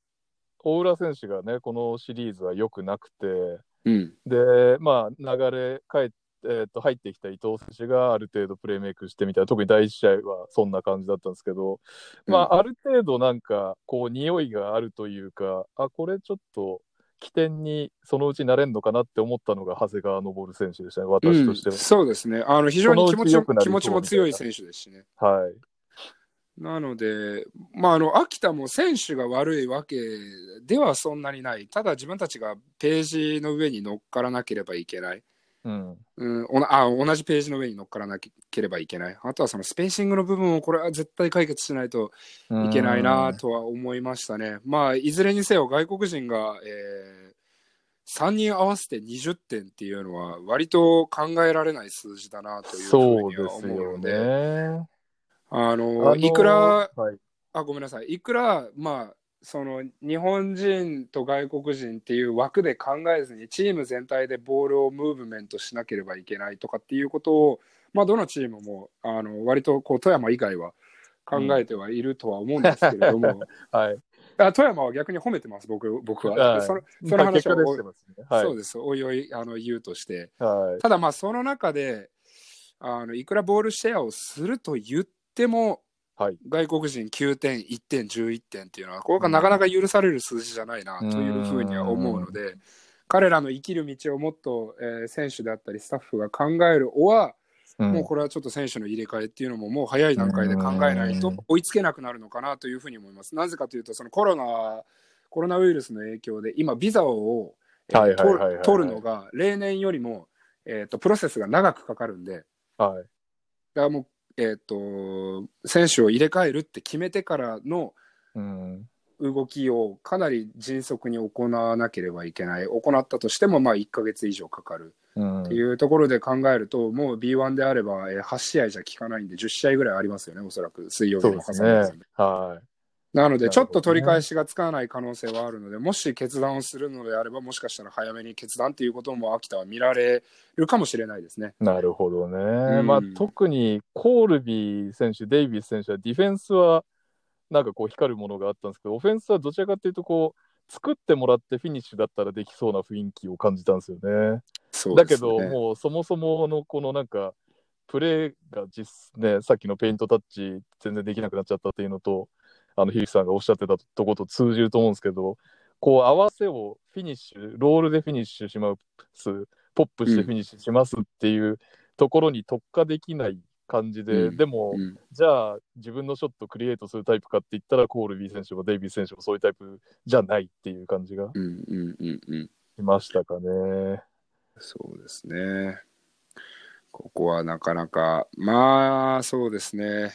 大浦選手がね、このシリーズは良くなくて、うん。で、まあ、流れ、帰って、えーと入ってきた伊藤選手がある程度プレーメイクしてみたいな、特に第一試合はそんな感じだったんですけど、まあ、ある程度なんか、こう、匂いがあるというか、あ、これちょっと、起点にそのうちなれんのかなって思ったのが長谷川昇選手でしたね、私としては。うんそうですね。あの非常に気持ち気持ちも強い選手ですしね。はい。なので、まあ、あの秋田も選手が悪いわけではそんなにない。ただ自分たちがページの上に乗っからなければいけない。うん。うん、おなあ同じページの上に乗っからなければいけない。あとはそのスペーシングの部分をこれは絶対解決しないといけないなとは思いましたね。まあ、いずれにせよ外国人が、えー、3人合わせて20点っていうのは割と考えられない数字だなというふそううにはですよ思うので、ね。あのあのいくら、はい、あ、ごめんなさい、いくら、まあ、その日本人と外国人っていう枠で考えずにチーム全体でボールをムーブメントしなければいけないとかっていうことを、まあ、どのチームもあの割とこう富山以外は考えてはいるとは思うんですけれども、はい。あ富山は逆に褒めてます、僕僕は。はい、そのその話は、ね。はい、そうです、おいおいあの言うとして。はい、ただ、まあ、その中であの、いくらボールシェアをすると言っても、はい、外国人9点、1点、11点っていうのは、ここがなかなか許される数字じゃないなというふうには思うので、彼らの生きる道をもっと、えー、選手であったりスタッフが考えるおは、もうこれはちょっと選手の入れ替えっていうのももう早い段階で考えないと追いつけなくなるのかなというふうに思います。なぜかというとそのコロナコロナウイルスの影響で今ビザを、えー、取るのが例年よりも、えーと、プロセスが長くかかるんで、はい、だからもう、えーと、選手を入れ替えるって決めてからの動きをかなり迅速に行わなければいけない。行ったとしてもまあ1か月以上かかる。っていうところで考えると、もう B1 であれば、えー、8試合じゃ効かないんで、10試合ぐらいありますよね、おそらく、水曜日の挟みですね。はい、なので、ちょっと取り返しがつかない可能性はあるので、もし決断をするのであれば、もしかしたら早めに決断っていうことも秋田は見られるかもしれないですね。なるほどね。うん、まあ、特にコールビー選手、デイビス選手はディフェンスはなんかこう光るものがあったんですけど、オフェンスはどちらかというとこう、作ってもらってフィニッシュだったらできそうな雰囲気を感じたんですよね。ねだけど、もうそもそものこのなんか、プレーが実、ね、さっきのペイントタッチ全然できなくなっちゃったっていうのと、あの、響さんがおっしゃってたとこと通じると思うんですけど、こう合わせをフィニッシュ、ロールでフィニッシュします、ポップしてフィニッシュしますっていうところに特化できない感じで、うん、でも、うん、じゃあ自分のショットクリエイトするタイプかって言ったらコールビー選手もデイビー選手もそういうタイプじゃないっていう感じがしましたかね。そうですね。ここはなかなか、まあそうですね。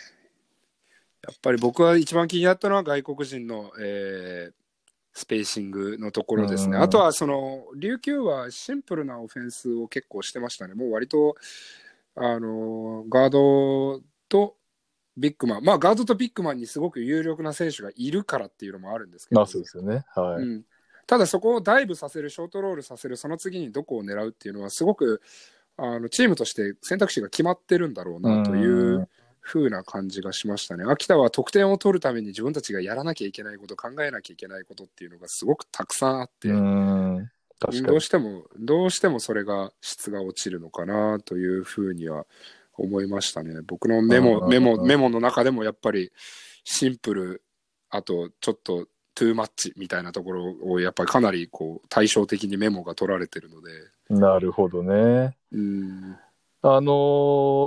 やっぱり僕は一番気になったのは外国人の、えー、スペーシングのところですね。あとはその琉球はシンプルなオフェンスを結構してましたね。もう割とあのガードとビッグマン、まあ、ガードとビッグマンにすごく有力な選手がいるからっていうのもあるんですけど、まあそうですよね。はい、うん、ただそこをダイブさせる、ショートロールさせる、その次にどこを狙うっていうのは、すごくあのチームとして選択肢が決まってるんだろうなというふうな感じがしましたね。秋田は得点を取るために自分たちがやらなきゃいけないこと、考えなきゃいけないことっていうのがすごくたくさんあって。どうしても、どうしてもそれが質が落ちるのかなというふうには思いましたね。僕のメモ、メモ、メモの中でもやっぱりシンプル、あとちょっとトゥーマッチみたいなところをやっぱりかなりこう対照的にメモが取られてるので。なるほどね。うん。あの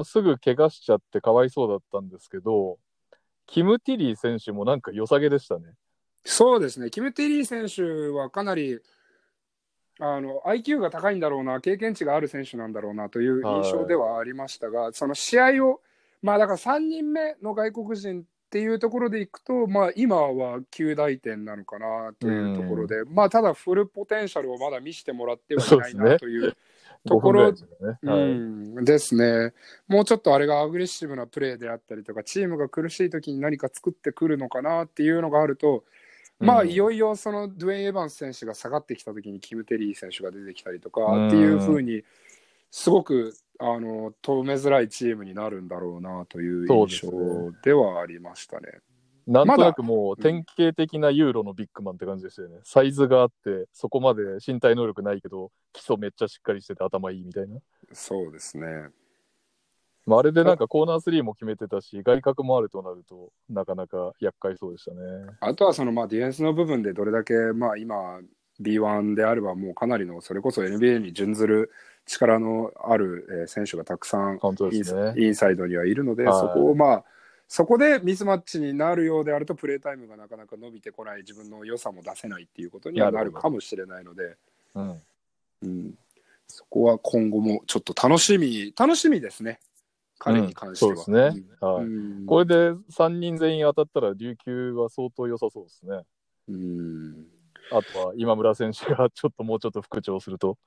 ー、すぐ怪我しちゃってかわいそうだったんですけど、キム・ティリー選手もなんか良さげでしたね。そうですね。キム・ティリー選手はかなりあの IQ が高いんだろうな、経験値がある選手なんだろうなという印象ではありましたが、はい、その試合を、まあだから3人目の外国人っていうところでいくと、まあ今は9大点なのかなというところで、まあただフルポテンシャルをまだ見せてもらってはいないなという。ところですね,、うん、ですね。もうちょっとあれがアグレッシブなプレーであったりとか、チームが苦しい時に何か作ってくるのかなっていうのがあると、まあ、いよいよそのドゥエイン・エヴァンス選手が下がってきたときにキム・テリー選手が出てきたりとかっていうふうに、すごくあの止めづらいチームになるんだろうなという印象ではありましたね。なんとなくもう典型的なユーロのビッグマンって感じでしたよね。サイズがあって、そこまで身体能力ないけど、基礎めっちゃしっかりしてて頭いいみたいな。そうですね。まあ、あれでなんかコーナー3も決めてたし、外角もあるとなると、なかなか厄介そうでしたね。あとはそのまあディフェンスの部分でどれだけまあ今 B1 であればもうかなりのそれこそ NBA に準ずる力のある選手がたくさんイン,、ね、インサイドにはいるので、はい、そこをまあそこでミスマッチになるようであるとプレータイムがなかなか伸びてこない自分の良さも出せないっていうことにはなるかもしれないので、うん、うん、そこは今後もちょっと楽しみ楽しみですね。彼に関しては。うん、そうですね。はい。これで3人全員当たったら、琉球は相当良さそうですね。うん。あとは今村選手がちょっともうちょっと復調すると。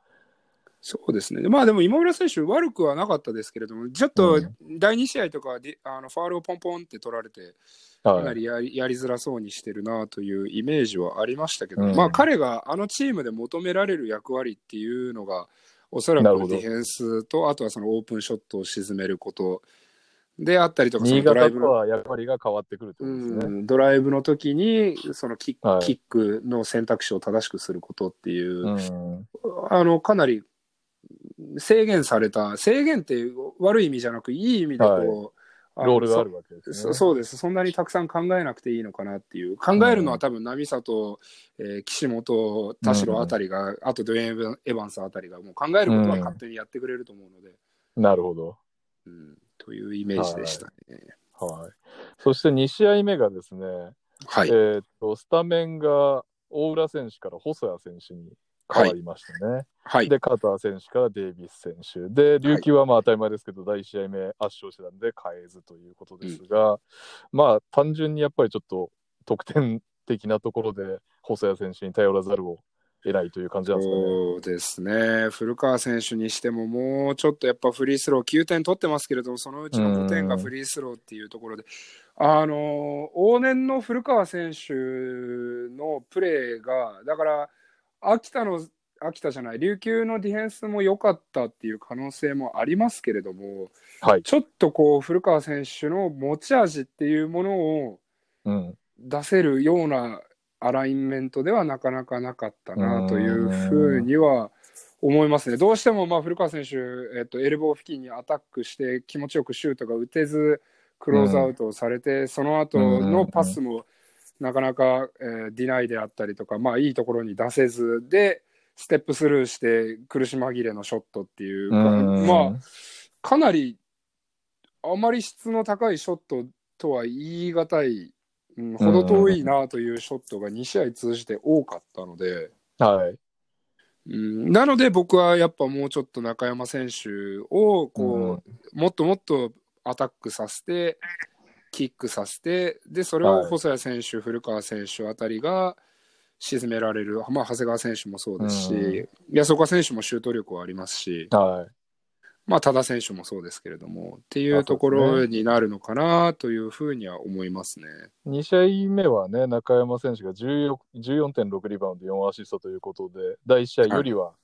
そうですね。まあでも今村選手悪くはなかったですけれども、ちょっと第2試合とかで、あのファールをポンポンって取られて、かなりやりやりづらそうにしてるなというイメージはありましたけど、うん、まあ彼があのチームで求められる役割っていうのが、おそらくディフェンスと、あとはそのオープンショットを沈めること。であったりとか、そのドライブの役割が変わってくるとね、うん。ドライブの時に、そのキッ,、はい、キックの選択肢を正しくすることっていう、うん、あの、かなり制限された、制限って悪い意味じゃなく、いい意味でこう、はいロールがあるわけですねそ。そうです。そんなにたくさん考えなくていいのかなっていう。考えるのは多分、波里、えー、岸本、田代あたりが、うん、あとドゥエイン・エヴァンスあたりが、もう考えることは勝手にやってくれると思うので。うん、なるほど、うん。というイメージでしたね。はい。はい、そして2試合目がですね、はい。えっと、スタメンが大浦選手から細谷選手に変わりましたね。はい、で、カター選手からデイビス選手。で、琉球はまあ当たり前ですけど、第1試合目圧勝してたんで変えずということですが、うん、まあ単純にやっぱりちょっと得点的なところで細谷選手に頼らざるを得ないという感じなんですかね。そうですね。古川選手にしてももうちょっとやっぱフリースロー9点取ってますけれども、そのうちの5点がフリースローっていうところで、あの、往年の古川選手のプレーが、だから、秋田の秋田じゃない琉球のディフェンスも良かったっていう可能性もありますけれども、はい、ちょっとこう古川選手の持ち味っていうものを出せるようなアラインメントではなかなかなかったなというふうには思いますね。どうしてもまあ古川選手、えっと、エルボー付近にアタックして気持ちよくシュートが打てずクローズアウトをされて、その後のパスも、なかなか、えー、ディナイであったりとか、まあいいところに出せず、で、ステップスルーして苦し紛れのショットっていうか、まあ、かなり、あまり質の高いショットとは言い難い、うん、ほど遠いなというショットが2試合通じて多かったので、はい。うん、なので僕はやっぱもうちょっと中山選手をこう、もっともっとアタックさせて、キックさせて、で、それを細谷選手、はい、古川選手あたりが沈められる、まあ、長谷川選手もそうですし、うん、安岡選手もシュート力はありますし、はい、まあ、多田選手もそうですけれども、っていうところになるのかなというふうには思いますね。2試合目はね、中山選手が14.6リバウンド、4アシストということで、第1試合よりは、はい、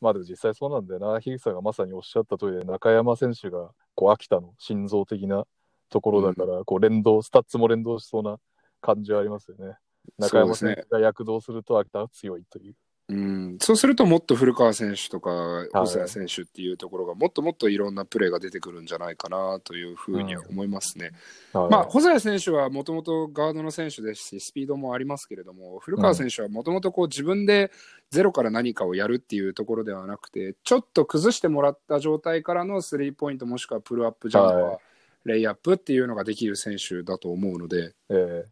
まあでも実際そうなんだよな、樋口さんがまさにおっしゃった通りで、中山選手がこう秋田の心臓的なところだから、うん、こう連動、スタッツも連動しそうな感じはありますよね。中山選手が躍動すると秋田は強いという。うん、そうするともっと古川選手とか細谷選手っていうところがもっともっといろんなプレーが出てくるんじゃないかなというふうには思いますね。うんはい、まあ、細谷選手はもともとガードの選手ですしスピードもありますけれども古川選手はもともと自分でゼロから何かをやるっていうところではなくてちょっと崩してもらった状態からのスリーポイントもしくはプルアップジャンパー、はいレイアップっていうのができる選手だと思うので、えー、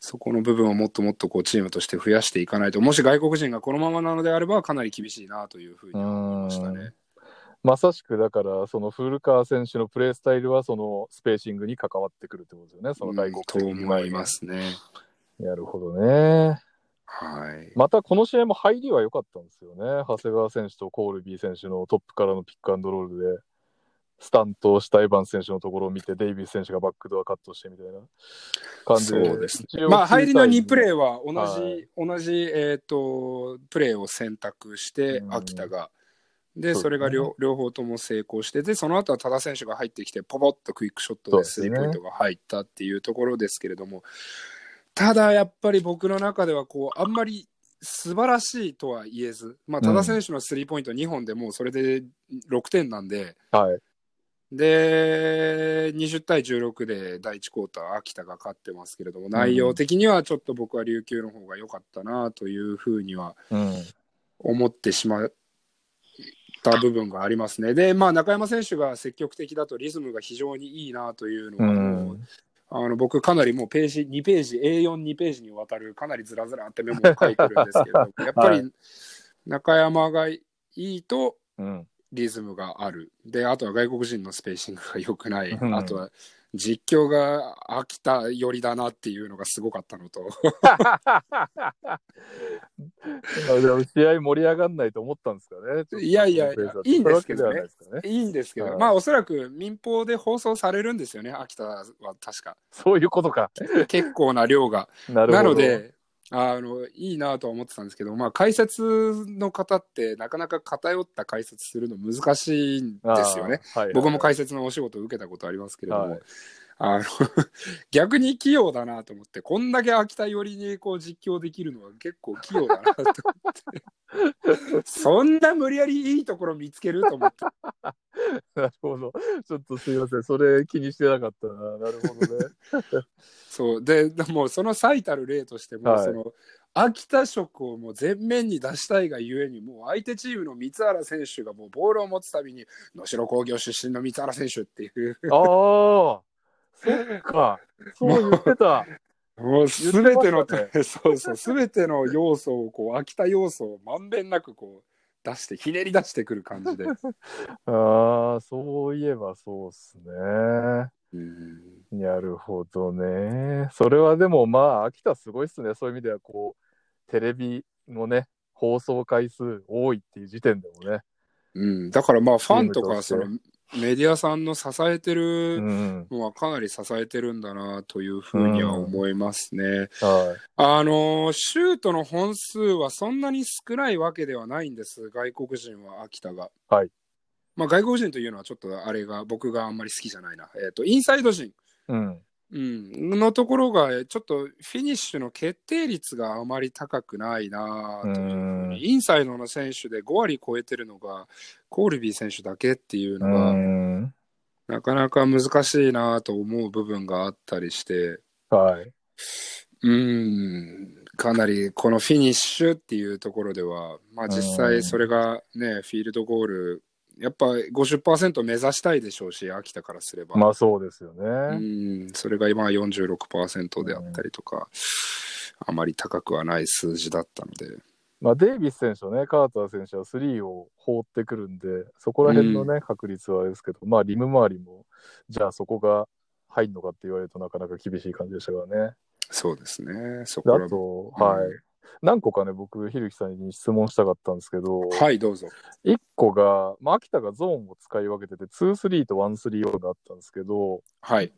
そこの部分をもっともっとこうチームとして増やしていかないと、もし外国人がこのままなのであれば、かなり厳しいなというふうに思いましたね。まさしくだから、その古川選手のプレースタイルは、そのスペーシングに関わってくるってことですよね、その外国人、うん、と思いますね。なるほどね。はい、またこの試合も入りは良かったんですよね、長谷川選手とコールビー選手のトップからのピックアンドロールで。スタントをしたエヴァン選手のところを見て、デイビス選手がバックドアカットしてみたいな。感じで。そうですね。まあ、入りの2プレーは同じ、はい、同じ、えっ、ー、と、プレーを選択して、秋田が。で、それが両,、両方とも成功して、で、その後は多田選手が入ってきて、ポポッとクイックショットでスリーポイントが入ったっていうところですけれども、ね、ただやっぱり僕の中では、こう、あんまり素晴らしいとは言えず、まあ、多田選手のスリーポイント2本でもうそれで6点なんで、はい、で、20対16で第1クォーター、秋田が勝ってますけれども、内容的にはちょっと僕は琉球の方が良かったなというふうには思ってしまった部分がありますね。で、まあ、中山選手が積極的だとリズムが非常にいいなというのが、うん、あの僕、かなりもうページ、2ページ、A42 ページにわたる、かなりずらずらってメモを書いてるんですけど、やっぱり中山がいいと、うんリズムがある。で、あとは外国人のスペーシングが良くない。あとは実況が秋田寄りだなっていうのがすごかったのと。でも試合盛り上がんないと思ったんですかね。いやいやいや、いいんですけどね。ねいいんですけど、はいまあおそらく民放で放送されるんですよね、秋田は確か。そういうことか。結構な量が。なるほど。なの、で、あの、いいなとは思ってたんですけど、まあ解説の方ってなかなか偏った解説するの難しいんですよね。あー。はい、僕も解説のお仕事を受けたことありますけれども、はいあの 逆に器用だなと思ってこんだけ秋田寄りにこう実況できるのは結構器用だなと思って そんな無理やりいいところ見つけると思って なるほど。ちょっとすいません。それ気にしてなかったな。なるほどね。そうででもうその最たる例としても、はいその秋田色をもう前面に出したいがゆえにもう相手チームの三原選手がもうボールを持つたびに能代工業出身の三原選手っていうああ、そっか。そう言ってた。もうすべての、言ってまそうそう、すべての要素を、こう、秋田要素をまんべんなく、こう、出して、ひねり出してくる感じで。ああ、そういえばそうっすね。うんなるほどね。それはでもまあ、秋田すごいっすね。そういう意味では、こう、テレビのね、放送回数多いっていう時点でもね。うん、だからまあ、ファンとか、その、メディアさんの支えてうるん。のはかなり支えてるんだな、というふうには思いますね。はあのー、シュートの本数はそんなに少ないわけではないんです、外国人は秋田が。はい。まあ、外国人というのはちょっとあれが、僕があんまり好きじゃないな。えっ、と、インサイド人。い。うん。うん、のところがちょっとフィニッシュの決定率があまり高くないなというふううんにインサイドの選手で5割超えてるのがコールビー選手だけっていううのが、ん。なかなか難しいなと思う部分があったりしてはい。うんかなりこのフィニッシュっていうところでは、まあ、実際それがねフィールドゴールやっぱ50%目指したいでしょうし秋田からすれば。まあそうですようね。ん、それが今は46%であったりとか、あまり高くはない数字だったので、まあデイビス選手とね、カーター選手は3を放ってくるんで、そこら辺のね、確率はあれですけど、まあリム周りも、じゃあそこが入るのかって言われるとなかなか厳しい感じでしたからね。そうですね、そでこらあと、うんはい。何個かね、僕、ひるきさんに質問したかったんですけど、はい、どうぞ。1個が、まあ、秋田がゾーンを使い分けてて、2-3と1-3-1があったんですけど、はい、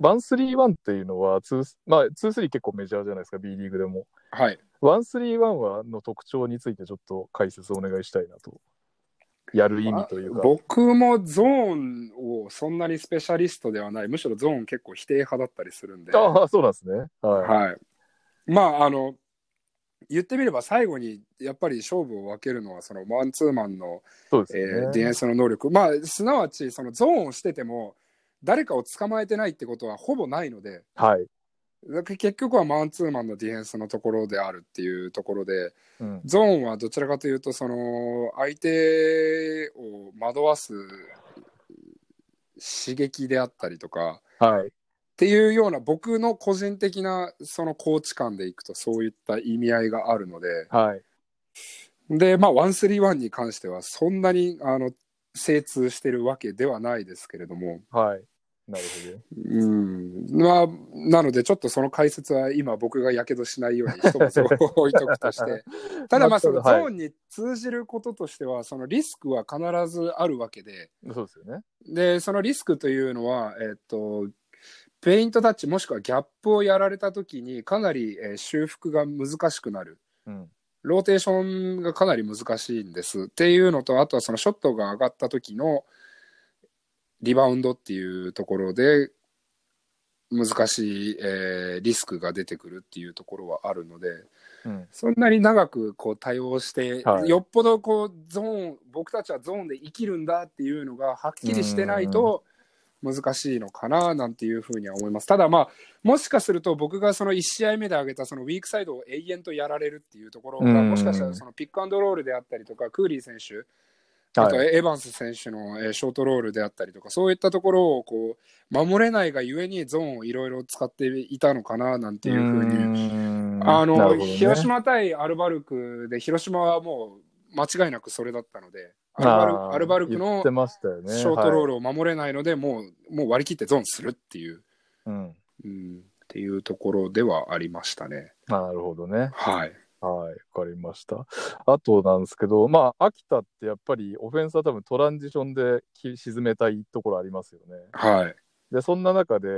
1-3-1っていうのは2、まあ、2-3結構メジャーじゃないですか、B リーグでも。はい。1-3-1はの特徴についてちょっと解説をお願いしたいなと。やる意味というか。僕もゾーンをそんなにスペシャリストではない、むしろゾーン結構否定派だったりするんで、ああ、そうなんですね。はい。はい。まあ、あの、言ってみれば最後にやっぱり勝負を分けるのはそのマンツーマンのそうですえ。ーディフェンスの能力、まあ、すなわちそのゾーンをしてても、誰かを捕まえてないってことはほぼないので、はい。結局はマンツーマンのディフェンスのところであるっていうところで、うん。ゾーンはどちらかというと、その相手を惑わす刺激であったりとか、はい。っていうような僕の個人的なそのコーチ感でいくとそういった意味合いがあるので、はい。で、まあ、131に関してはそんなにあの精通してるわけではないですけれども、はい。なるほど。うん、まあ、なのでちょっとその解説は今僕がやけどしないように一つ置いとくとして、ただまあそのゾはいーンに通じることとしては、そのリスクは必ずあるわけで、そうですよね。で、そのリスクというのは、えっと、ペイントタッチもしくはギャップをやられたときにかなり、えー修復が難しくなる。うん。ローテーションがかなり難しいんですっていうのと、あとはそのショットが上がった時のリバウンドっていうところで難しい、えーリスクが出てくるっていうところはあるので、うん。そんなに長くこう対応して、はいよっぽどこうゾーン、僕たちはゾーンで生きるんだっていうのがはっきりしてないと難しいのかななんていうふうには思います。ただまあ、もしかすると僕がその1試合目で挙げたそのウィークサイドを永遠とやられるっていうところが、うんもしかしたらそのピックアンドロールであったりとか、クーリー選手、あとはい。エヴァンス選手のえーショートロールであったりとか、そういったところをこう守れないがゆえにゾーンをいろいろ使っていたのかななんていうふうににあの、広島対アルバルクで、広島はもう間違いなくそれだったので、アルバルアルバルク言の。ショートロール。ルを守れないので、もうもう割り切ってゾーンするっていう、うん。うん、っていうところではありましたね。なるほどね。はい。はい、わかりました。あとなんですけど、まあ、秋田ってやっぱりオフェンスは多分トランジションでき沈めたいところありますよね。はい。で、そんな中で、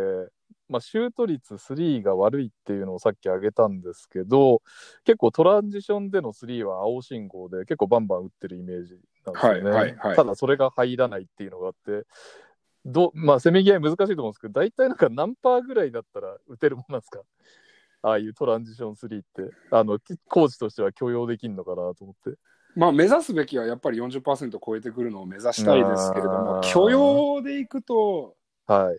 まあ、シュート率3が悪いっていうのをさっき挙げたんですけど、結構トランジションでの3は青信号で結構バンバン打ってるイメージなんですよね。はいはいはいただそれが入らないっていうのがあって、どまあ、せめぎ合い難しいと思うんですけど、大体なんか何パーぐらいだったら打てるもんなんですか？ああいうトランジション3って、あの、きコーチとしては許容できるのかなと思って。まあ、目指すべきはやっぱり40%超えてくるのを目指したいですけれども許容でいくと、はい。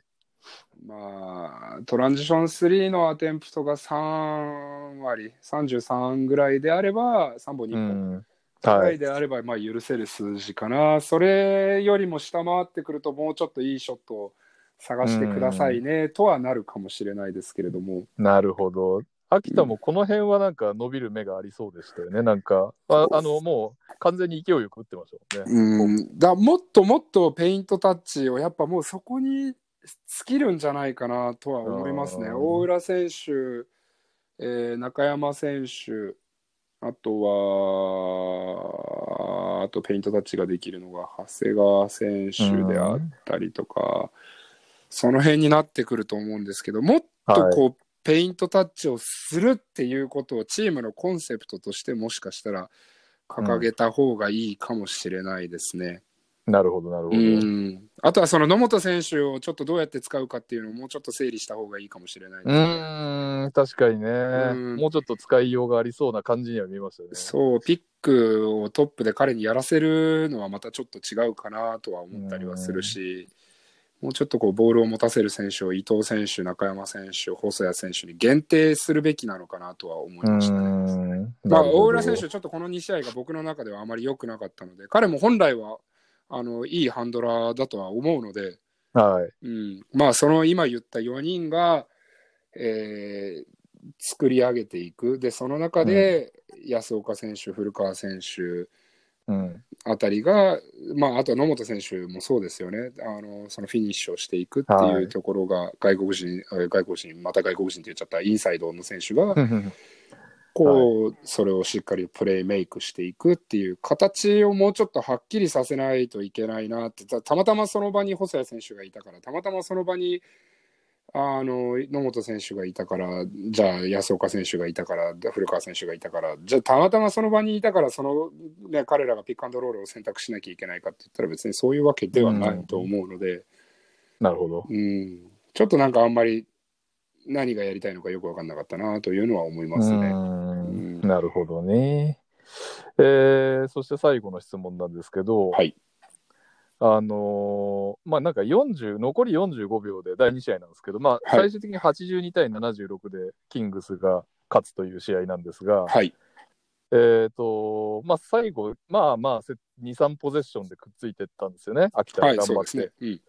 まあ、トランジション3のアテンプトが3割、33ぐらいであれば、3本2う本ん。ぐらいはい。であれば、まあ、許せる数字かな。それよりも下回ってくると、もうちょっといいショットを探してくださいね、とはなるかもしれないですけれども。なるほど。秋田もこの辺はなんか伸びる目がありそうでしたよね。なんか、ああの、もう完全に勢いよく打ってましたもんね。うん、だもっともっとペイントタッチをやっぱもうそこに尽きるんじゃないかなとは思いますね。大浦選手、えー中山選手、あとは、あとペイントタッチができるのが長谷川選手であったりとか、その辺になってくると思うんですけど、もっとこう、ペイントタッチをするっていうことをチームのコンセプトとしてもしかしたら掲げた方がいいかもしれないですね。なるほど、なるほうど。ん、あとはその野本選手をちょっとどうやって使うかっていうのをもうちょっと整理した方がいいかもしれないね。ーん、確かにね、うんもうちょっと使いようがありそうな感じには見えましたね。そう、ピックをトップで彼にやらせるのはまたちょっと違うかなとは思ったりはするし、もうちょっとこうボールを持たせる選手を伊藤選手、中山選手、細谷選手に限定するべきなのかなとは思いうましたね。ん。まあ、大浦選手、ちょっとこの2試合が僕の中ではあまり良くなかったので、彼も本来はあのいいハンドラーだとは思うので、はい。うん、まあその今言った4人が、えー作り上げていく。でその中で安岡選手、古川選手うん。あたりが、まあ、あとは野本選手もそうですよね。あのそのフィニッシュをしていくってはい。いうところが外国人、えー外国人また外国人って言っちゃったインサイドの選手がこう、それをしっかりプレイメイクしていくっていう形をもうちょっとはっきりさせないといけないなってたたまたまその場に細谷選手がいたからたまたまその場にあの野本選手がいたからじゃあ安岡選手がいたから古川選手がいたからじゃあたまたまその場にいたからその、ね、彼らがピックアンドロールを選択しなきゃいけないかって言ったら別にそういうわけではないと思うので、なるほど。うん、ちょっとなんかあんまり何がやりたいのかよく分かんなかったなというのは思いますね。う んなるほどね。えー、そして最後の質問なんですけど、はいあのーまあなんか40、残り45秒で第2試合なんですけど、まあはい最終的に82対76でキングスが勝つという試合なんですが、はいえっ、と、まあ最後、まあまあせ2、3ポゼッションでくっついてったんですよね、秋田はい、が頑張って。そうですね。うん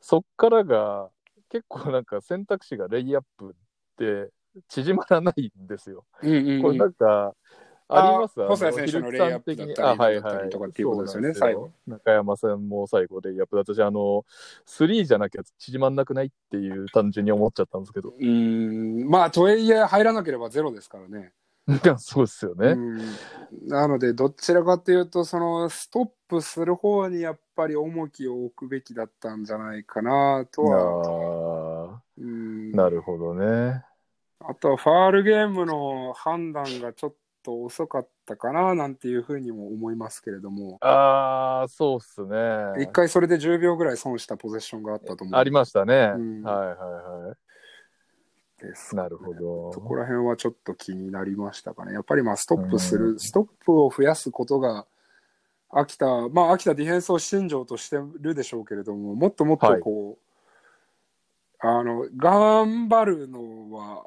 そっからが結構なんか選択肢がレイアップって縮まらないんですよ。うんうんうんこれなんか、あります？あ細谷選手のレイアップだったりあはいはいりとかっていうことですよねそうなんよ中山さんも最後レイアップだったし、あの、3じゃなきゃ縮まんなくないっていう単純に思っちゃったんですけど。うーんまあとはいえ入らなければゼロですからね。そうですよね。うんなのでどちらかというとそのストップする方にやっぱり重きを置くべきだったんじゃないかなとは。なるほどね。あとはファールゲームの判断がちょっと遅かったかななんていうふうにも思いますけれども。ああ、そうっすね。一回それで10秒ぐらい損したポゼッションがあったと思うありましたね。うんはいはいはですい。なるほど。そこら辺はちょっと気になりましたかね。やっぱりまあストップする、うんストップを増やすことが、秋田、まあ秋田ディフェンスを信条としてるでしょうけれども、もっともっとこう、あの、頑張るのは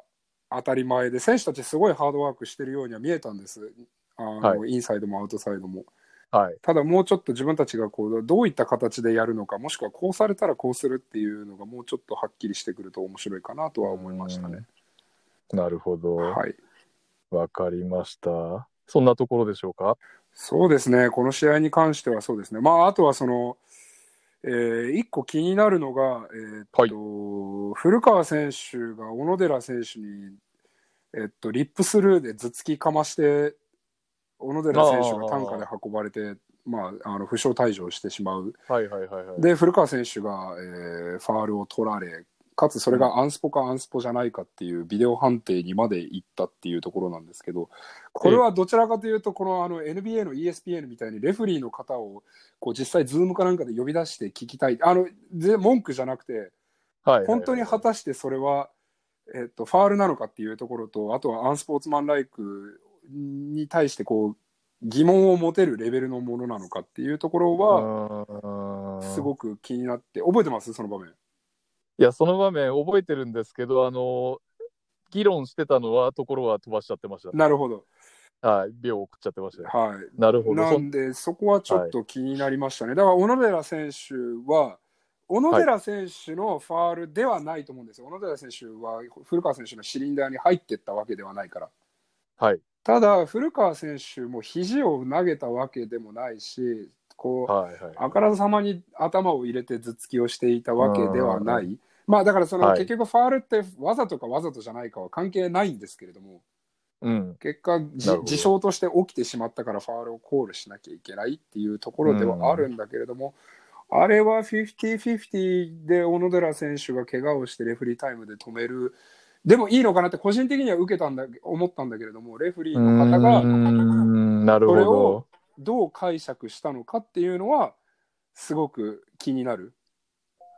当たり前で、選手たちすごいハードワークしてるようには見えたんです。あの、はインサイドもアウトサイドも。はい。ただもうちょっと自分たちがこうどういった形でやるのかもしくはこうされたらこうするっていうのがもうちょっとはっきりしてくると面白いかなとは思いましたね。なるほど。はい、わかりました。そんなところでしょうか？そうですね、この試合に関してはそうですね。まあ、あとはその、えー、一個気になるのが、えーっと古川選手が小野寺選手に、えっと、リップスルーで頭突きかまして、小野寺選手が担架で運ばれて、まあ、あの負傷退場してしまう。はいはいはいはい。で、古川選手が、えーファールを取られ、かつそれがアンスポかアンスポじゃないかっていうビデオ判定にまで行ったっていうところなんですけど、これはどちらかというと、このあの NBA の ESPN みたいにレフェリーの方をこう実際、ズームかなんかで呼び出して聞きたい、あのぜ文句じゃなくて、本当に果たしてそれは、えっと、ファールなのかっていうところと、あとはアンスポーツマンライクに対してこう疑問を持てるレベルのものなのかっていうところは、はすごく気になって、覚えてます？その場面。いや、その場面覚えてるんですけど、あの、議論してたのは、ところは飛ばしちゃってました。なるほど。はい、秒送っちゃってましたね。はい。なるほど。そなんで、そこはちょっと気になりましたね。だから、小野寺選手は、小野寺選手のファールではないと思うんですよ。小野寺選手は古川選手のシリンダーに入っていったわけではないから。はい。ただ、古川選手も肘を投げたわけでもないし、こう、はいはい。あからさまに頭を入れて頭突きをしていたわけではない。まあだからその、はい。結局ファールってわざとかわざとじゃないかは関係ないんですけれども、うん。結果事象として起きてしまったからファールをコールしなきゃいけないっていうところではあるんだけれども、あれは50-50で小野寺選手が怪我をしてレフェリータイムで止める。でもいいのかなって個人的には受けたんだ思ったんだけれどもレフェリーの方がん。なるほそれをど。どう解釈したのかっていうのはすごく気になる。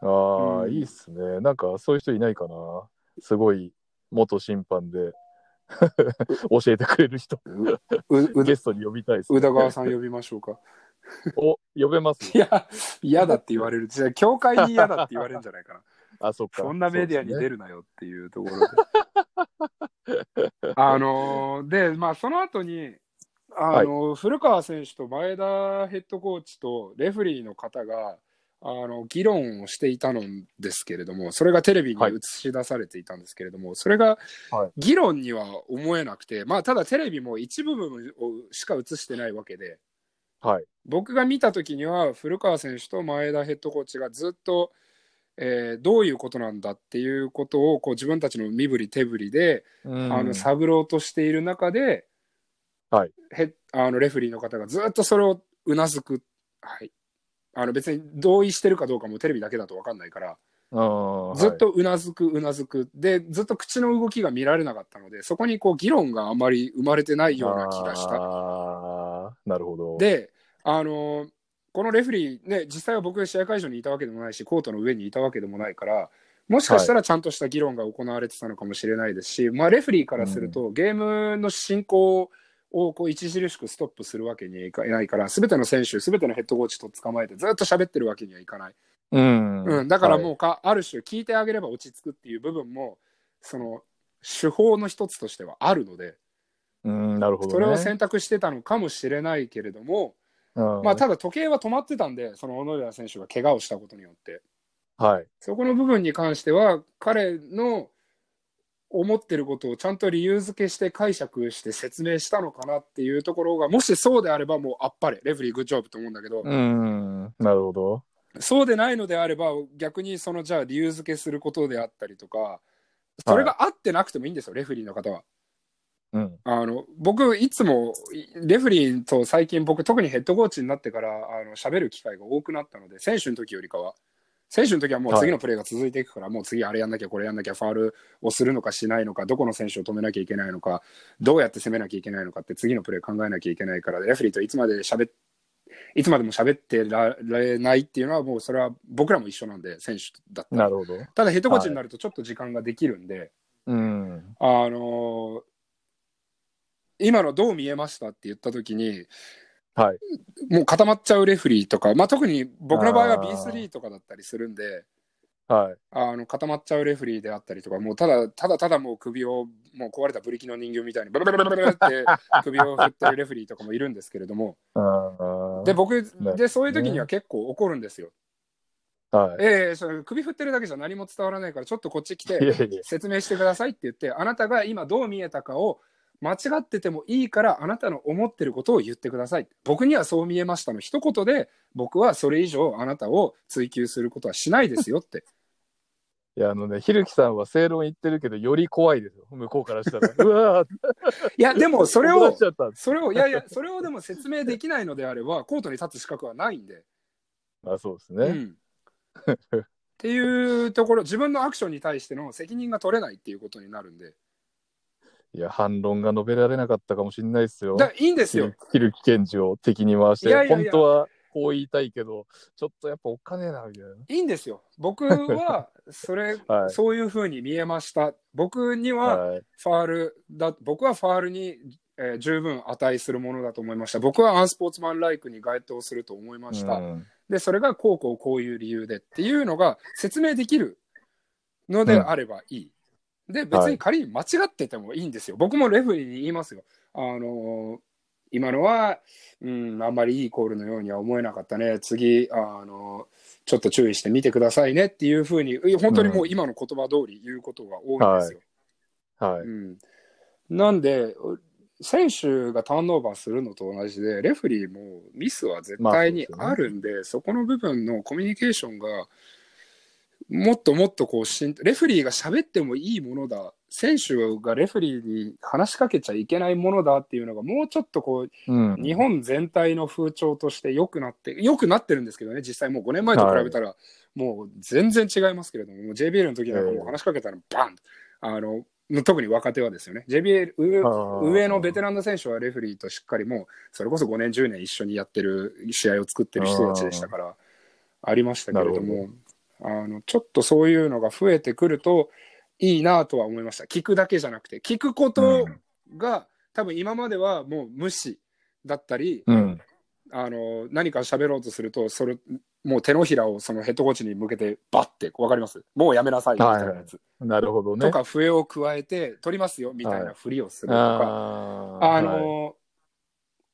ああ、うんいいっすね。なんか、そういう人いないかな。すごい、元審判で 教えてくれる人、ゲストに呼びたいです、宇田川さん呼びましょうか。お、呼べます？いや、嫌だって言われる。じゃあ、教会に嫌だって言われるんじゃないかな。あ、そっか。そんなメディアに出る。るなよっていうところで。あのーで、まあ、その後に、あのー古川選手と前田ヘッドコーチとレフェリーの方が、あの議論をしていたのですけれども、それがテレビに映し出されていたんですけれども、それがはい。議論には思えなくて、まあ、ただテレビも一部分をしか映してないわけで、はい。僕が見た時には古川選手と前田ヘッドコーチがずっと、えーどういうことなんだっていうことをこう自分たちの身振り手振りで、うん。あの探ろうとしている中で、はい。ヘッあのレフェリーの方がずっとそれをうなずく、はい、あの別に同意してるかどうかもテレビだけだと分かんないから。ずっとうなずくうなずく。でずっと口の動きが見られなかったのでそこにこう議論があまり生まれてないような気がした。なるほど。、で、あのこのレフェリー、ね、実際は僕、試合会場にいたわけでもないし、コートの上にいたわけでもないから、もしかしたらちゃんとした議論が行われてたのかもしれないですし、まあ、レフェリーからすると、ゲームの進行をこう著しくストップするわけにはいかないから、すべての選手、すべてのヘッドコーチと捕まえて、ずっと喋ってるわけにはいかない。うん。うん、だからもう、うか、ある種、聞いてあげれば落ち着くっていう部分も、その手法の一つとしてはあるので、うん、なるほど、ね。それを選択してたのかもしれないけれども、うんまあ、ただ時計は止まってたんで、その小野寺選手が怪我をしたことによって、はい。そこの部分に関しては、彼の思ってることをちゃんと理由付けして解釈して説明したのかなっていうところが、もしそうであれば、もうあっぱれ、レフェリー、グッジョブと思うんだけど、うん、なるほど。そうでないのであれば、逆にそのじゃあ理由付けすることであったりとか、それが合ってなくてもいいんですよ、レフェリーの方は。うん。あの僕、いつもレフェリーと最近、僕、特にヘッドコーチになってからあの喋る機会が多くなったので、選手の時よりかは。選手の時はもう次のプレーが続いていくから、もう次あれやんなきゃ、これやんなきゃ、ファールをするのかしないのか、どこの選手を止めなきゃいけないのか、どうやって攻めなきゃいけないのかって、次のプレー考えなきゃいけないから、レフェリーといつまで喋っいつまでも喋ってられないっていうのは、もうそれは僕らも一緒なんで、選手だったら。なるほど。ただ、ヘッドコーチになるとちょっと時間ができるんで、うん。あのー今のどう見えましたって言った時に、はい。もう固まっちゃうレフェリーとか、まあ、特に僕の場合はあー B3 とかだったりするんで、はい。あの固まっちゃうレフェリーであったりとか、もうただただただもう首を、もう壊れたブリキの人形みたいに、ブルブルブルブルって 首を振ってるレフェリーとかもいるんですけれども、で、僕、ねで、そういう時には結構怒るんですよ。はい。ええそれ首振ってるだけじゃ何も伝わらないから、ちょっとこっち来て、いやいや。説明してくださいって言って、あなたが今どう見えたかを間違っててもいいからあなたの思ってることを言ってください。僕にはそう見えましたの一言で僕はそれ以上あなたを追求することはしないですよって。いや、あのね、ひるきさんは正論言ってるけど、より怖いですよ、向こうからしたら。うわー。いやでも それをそれをいやいやそれをでも説明できないのであればコートに立つ資格はないんで、まあ、そうですね。うん、っていうところ自分のアクションに対しての責任が取れないっていうことになるんでいや、反論が述べられなかったかもしれないですよ。だいいんですよ。ひるひるき検事を敵に回して、いやいやいや。本当はこう言いたいけど、ちょっとやっぱおっかねえな、みたいな。いいんですよ。僕は それ、はい。そういうふうに見えました。僕にははい。ファールだ僕はファールに、えー十分値するものだと思いました。僕はアンスポーツマンライクに該当すると思いました、うん。でそれがこうこうこういう理由でっていうのが説明できるのであればいい、で別に仮に間違っててもいいんですよ、僕もレフェリーに言いますよ。あのー今のは、うん、あんまりいいコールのようには思えなかったね。次あのちょっと注意してみてくださいねっていうふうに本当にもう今の言葉通り言うことが多いんですよ、はい。うん、なんで選手がターンオーバーするのと同じでレフェリーもミスは絶対にあるんで,、そこの部分のコミュニケーションがもっともっとこうしんレフェリーが喋ってもいいものだ。選手がレフェリーに話しかけちゃいけないものだっていうのがもうちょっとこううん。日本全体の風潮として良くなって良くなってるんですけどね実際もう5年前と比べたら。もう全然違いますけれども、もう JBL の時なんかもう話しかけたらバン！あの特に若手はですよね。JBL 上上のベテランの選手はレフェリーとしっかりもうそれこそ5年10年一緒にやってる試合を作ってる人たちでしたからありましたけれどなもあのちょっとそういうのが増えてくるといいなとは思いました。聞くだけじゃなくて聞くことが、多分今まではもう無視だったり、うん。あの何か喋ろうとするとそれもう手のひらをそのヘッドコーチに向けてバッてわかります？もうやめなさいみたいなやつ、なるほどね。とか笛を加えて取りますよみたいなふりをするとか、あー。あの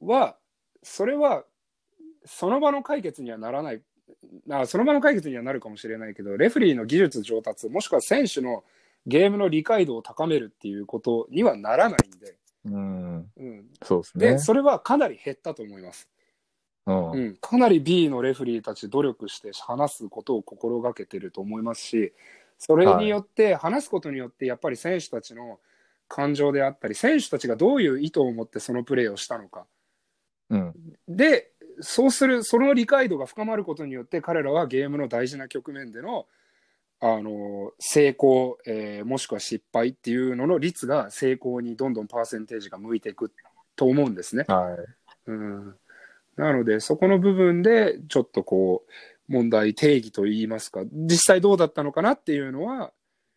はそれはその場の解決にはならないあその場の解決にはなるかもしれないけどレフェリーの技術上達もしくは選手のゲームの理解度を高めるっていうことにはならないんで、うん。うん、そうですねで。それはかなり減ったと思います。うんうん、かなり B のレフェリーたち努力して話すことを心がけてると思いますしそれによって、話すことによってやっぱり選手たちの感情であったり選手たちがどういう意図を持ってそのプレーをしたのかうん。でそうするその理解度が深まることによって彼らはゲームの大事な局面でのあの成功、えーもしくは失敗っていうのの率が成功にどんどんパーセンテージが向いていくと思うんですね。はい。うん、なのでそこの部分でちょっとこう問題定義といいますか実際どうだったのかなっていうのは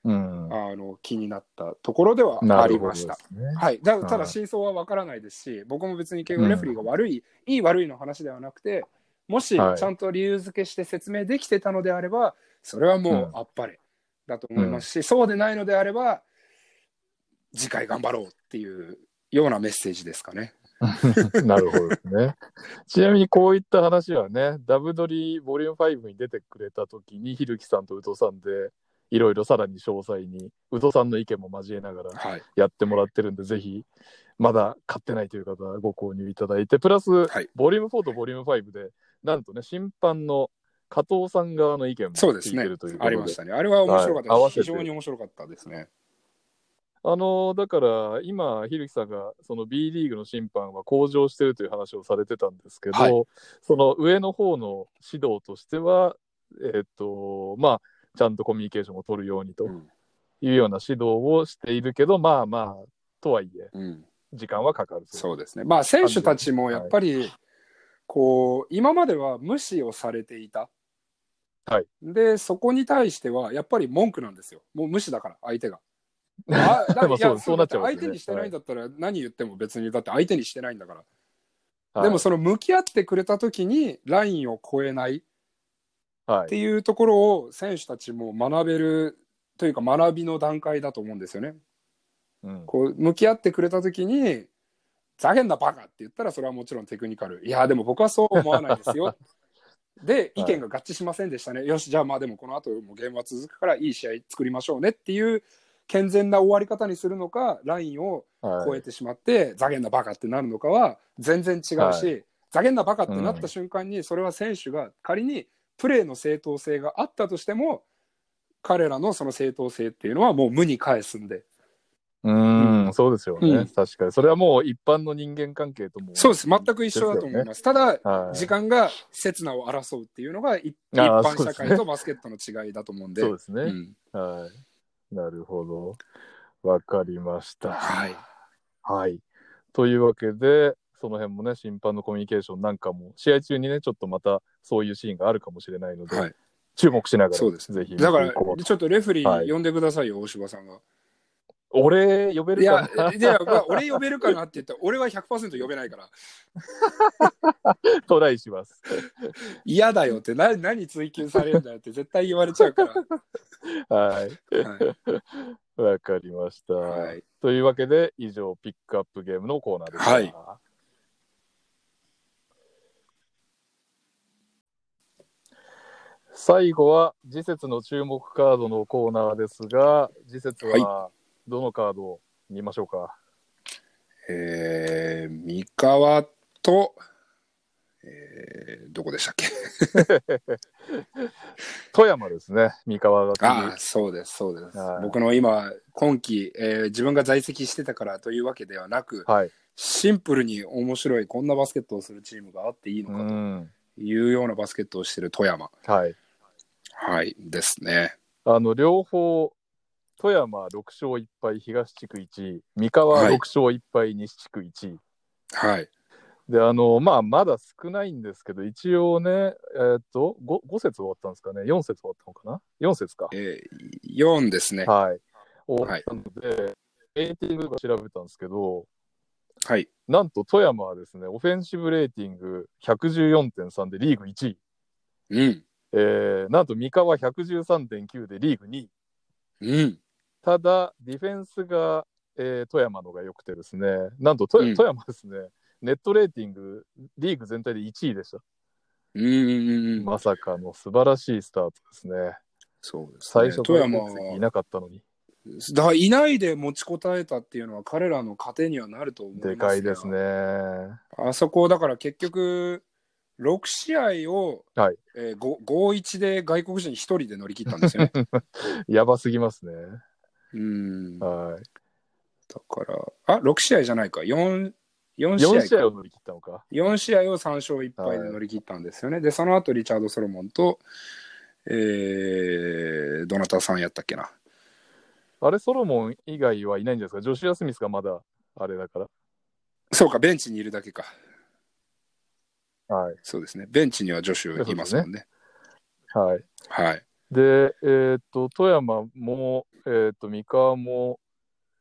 うん。あの気になったところではありました。ね。はい、だたはいだ真相は分からないですし、僕も別に慶応レフェリーが悪い、いい悪いの話ではなくてもしちはいゃんと理由付けして説明できてたのであればそれはもうあっぱれだと思いますし、そうでないのであれば次回頑張ろうっていうようなメッセージですかね。なるほどですね。ちなみにこういった話はね、ダブドリボリューム5に出てくれたときに、ひるきさんと宇藤さんで、いろいろさらに詳細に、宇藤さんの意見も交えながらはい、やってもらってるんで、ぜひ、まだ買ってないという方はご購入いただいて、プラス、はい。ボリューム4とボリューム5で、なんとね、審判の加藤さん側の意見も聞いそうですね。てるということで。ありましたね。あれは面白かったです、はい。非常に面白かったですね。あのだから今、ひるきさんがその B リーグの審判は向上してるという話をされてたんですけど、はい。その上の方の指導としては、えっとまあ、ちゃんとコミュニケーションを取るようにとうんいうような指導をしているけど、まあまあ、とはいえ、うん時間はかかるそうですね。まあ選手たちもやっぱり、こう今までは無視をされていた。はいでそこに対してはやっぱり文句なんですよ。もう無視だから相手が。あだまあいやそうそうなっちゃいますね相手にしてないんだったら何言っても別にだって相手にしてないんだから。はいでもその向き合ってくれた時にラインを越えないはい。っていうところを選手たちも学べるというか学びの段階だと思うんですよね。うん。こう向き合ってくれた時に「ざけんなバカ!」って言ったらそれはもちろんテクニカル「いやでも僕はそう思わないですよ」で意見が合致しませんでしたね、よしじゃあまあでもこの後もゲームは続くからいい試合作りましょうねっていう健全な終わり方にするのか、ラインを超えてしまって、ざげんなバカってなるのかは全然違うし、はざげんなバカってなった瞬間に、それは選手が仮にプレーの正当性があったとしても、彼らのその正当性っていうのはもう無に返すんで。うーん、そうですよね、うん確かに。それはもう一般の人間関係とも。そうです。全く一緒だと思います。ただ、す。はい、時間が刹那を争うっていうのが一般社会とバスケットの違いだと思うんで。そうですね、うんはい。なるほど。わかりました。はい。はい。というわけで、その辺もね、審判のコミュニケーションなんかも、試合中にね、ちょっとまたそういうシーンがあるかもしれないので、はい。注目しながら、そうですぜひだから、ちょっとレフェリはいー呼んでくださいよ、大柴さんが。俺、呼べいるかや、ないや、まあ俺呼べるかなって言ったら、俺は100%呼べないから。トライします。嫌だよって、な何追求されるんだよって絶対言われちゃうから。はい。はい。わかりました。はいというわけで、以上、ピックアップゲームのコーナーでした。はい最後は、次節の注目カードのコーナーですが、次節はどのカードを見ましょうか？えー、三河と、えー、どこでしたっけ？富山ですね、三河が次。ああ、そうです、そうです。はい僕の今、今季、えー自分が在籍してたからというわけではなく、はい。シンプルに面白い、こんなバスケットをするチームがあっていいうのかん。というようなバスケットをしている富山。はい。はい、ですね。あの、両方、富山6勝1敗、東地区1位、三河6はい勝1敗、西地区1位。はい。で、あの、まあ、まだ少ないんですけど、一応ね、えーっと5、5節終わったんですかね、4節終わったのかな ?4 節か。えー、4ですね。はい。終わったので、レーティングとか調べたんですけど、はい。なんと富山はですね、オフェンシブレーティング114.3でリーグ1位。うん。えー、なんと三河113.9でリーグ2位。うん。ただ、ディフェンスが、えー富山のが良くてですね、なんと富山ですね、ネットレーティング、リーグ全体で1位でした。うんうんうん。まさかの素晴らしいスタートですね。そうです、ね。最初富山いなかったのに。だいないで持ちこたえたっていうのは彼らの糧にはなると思いますでかいですね。。あそこだから結局6試合を、はいえー、5 5-1で外国人1人で乗り切ったんですよね。やばすぎますね。うん。だはい。から、あ6試合じゃないか、4, 4試合4か試合を乗り切ったのか。4試合を3勝1敗で乗り切ったんですよね。で、その後リチャード・ソロモンと、えー、どなたさんやったっけな。あれ、ソロモン以外はいないんじゃないですか？ジョシュア・スミスがまだあれだから。そうか、ベンチにいるだけか。はい。そうですね。ベンチにはジョシュいますもんね。はい。はい。で、えーっと、富山も、えーっと、三河も、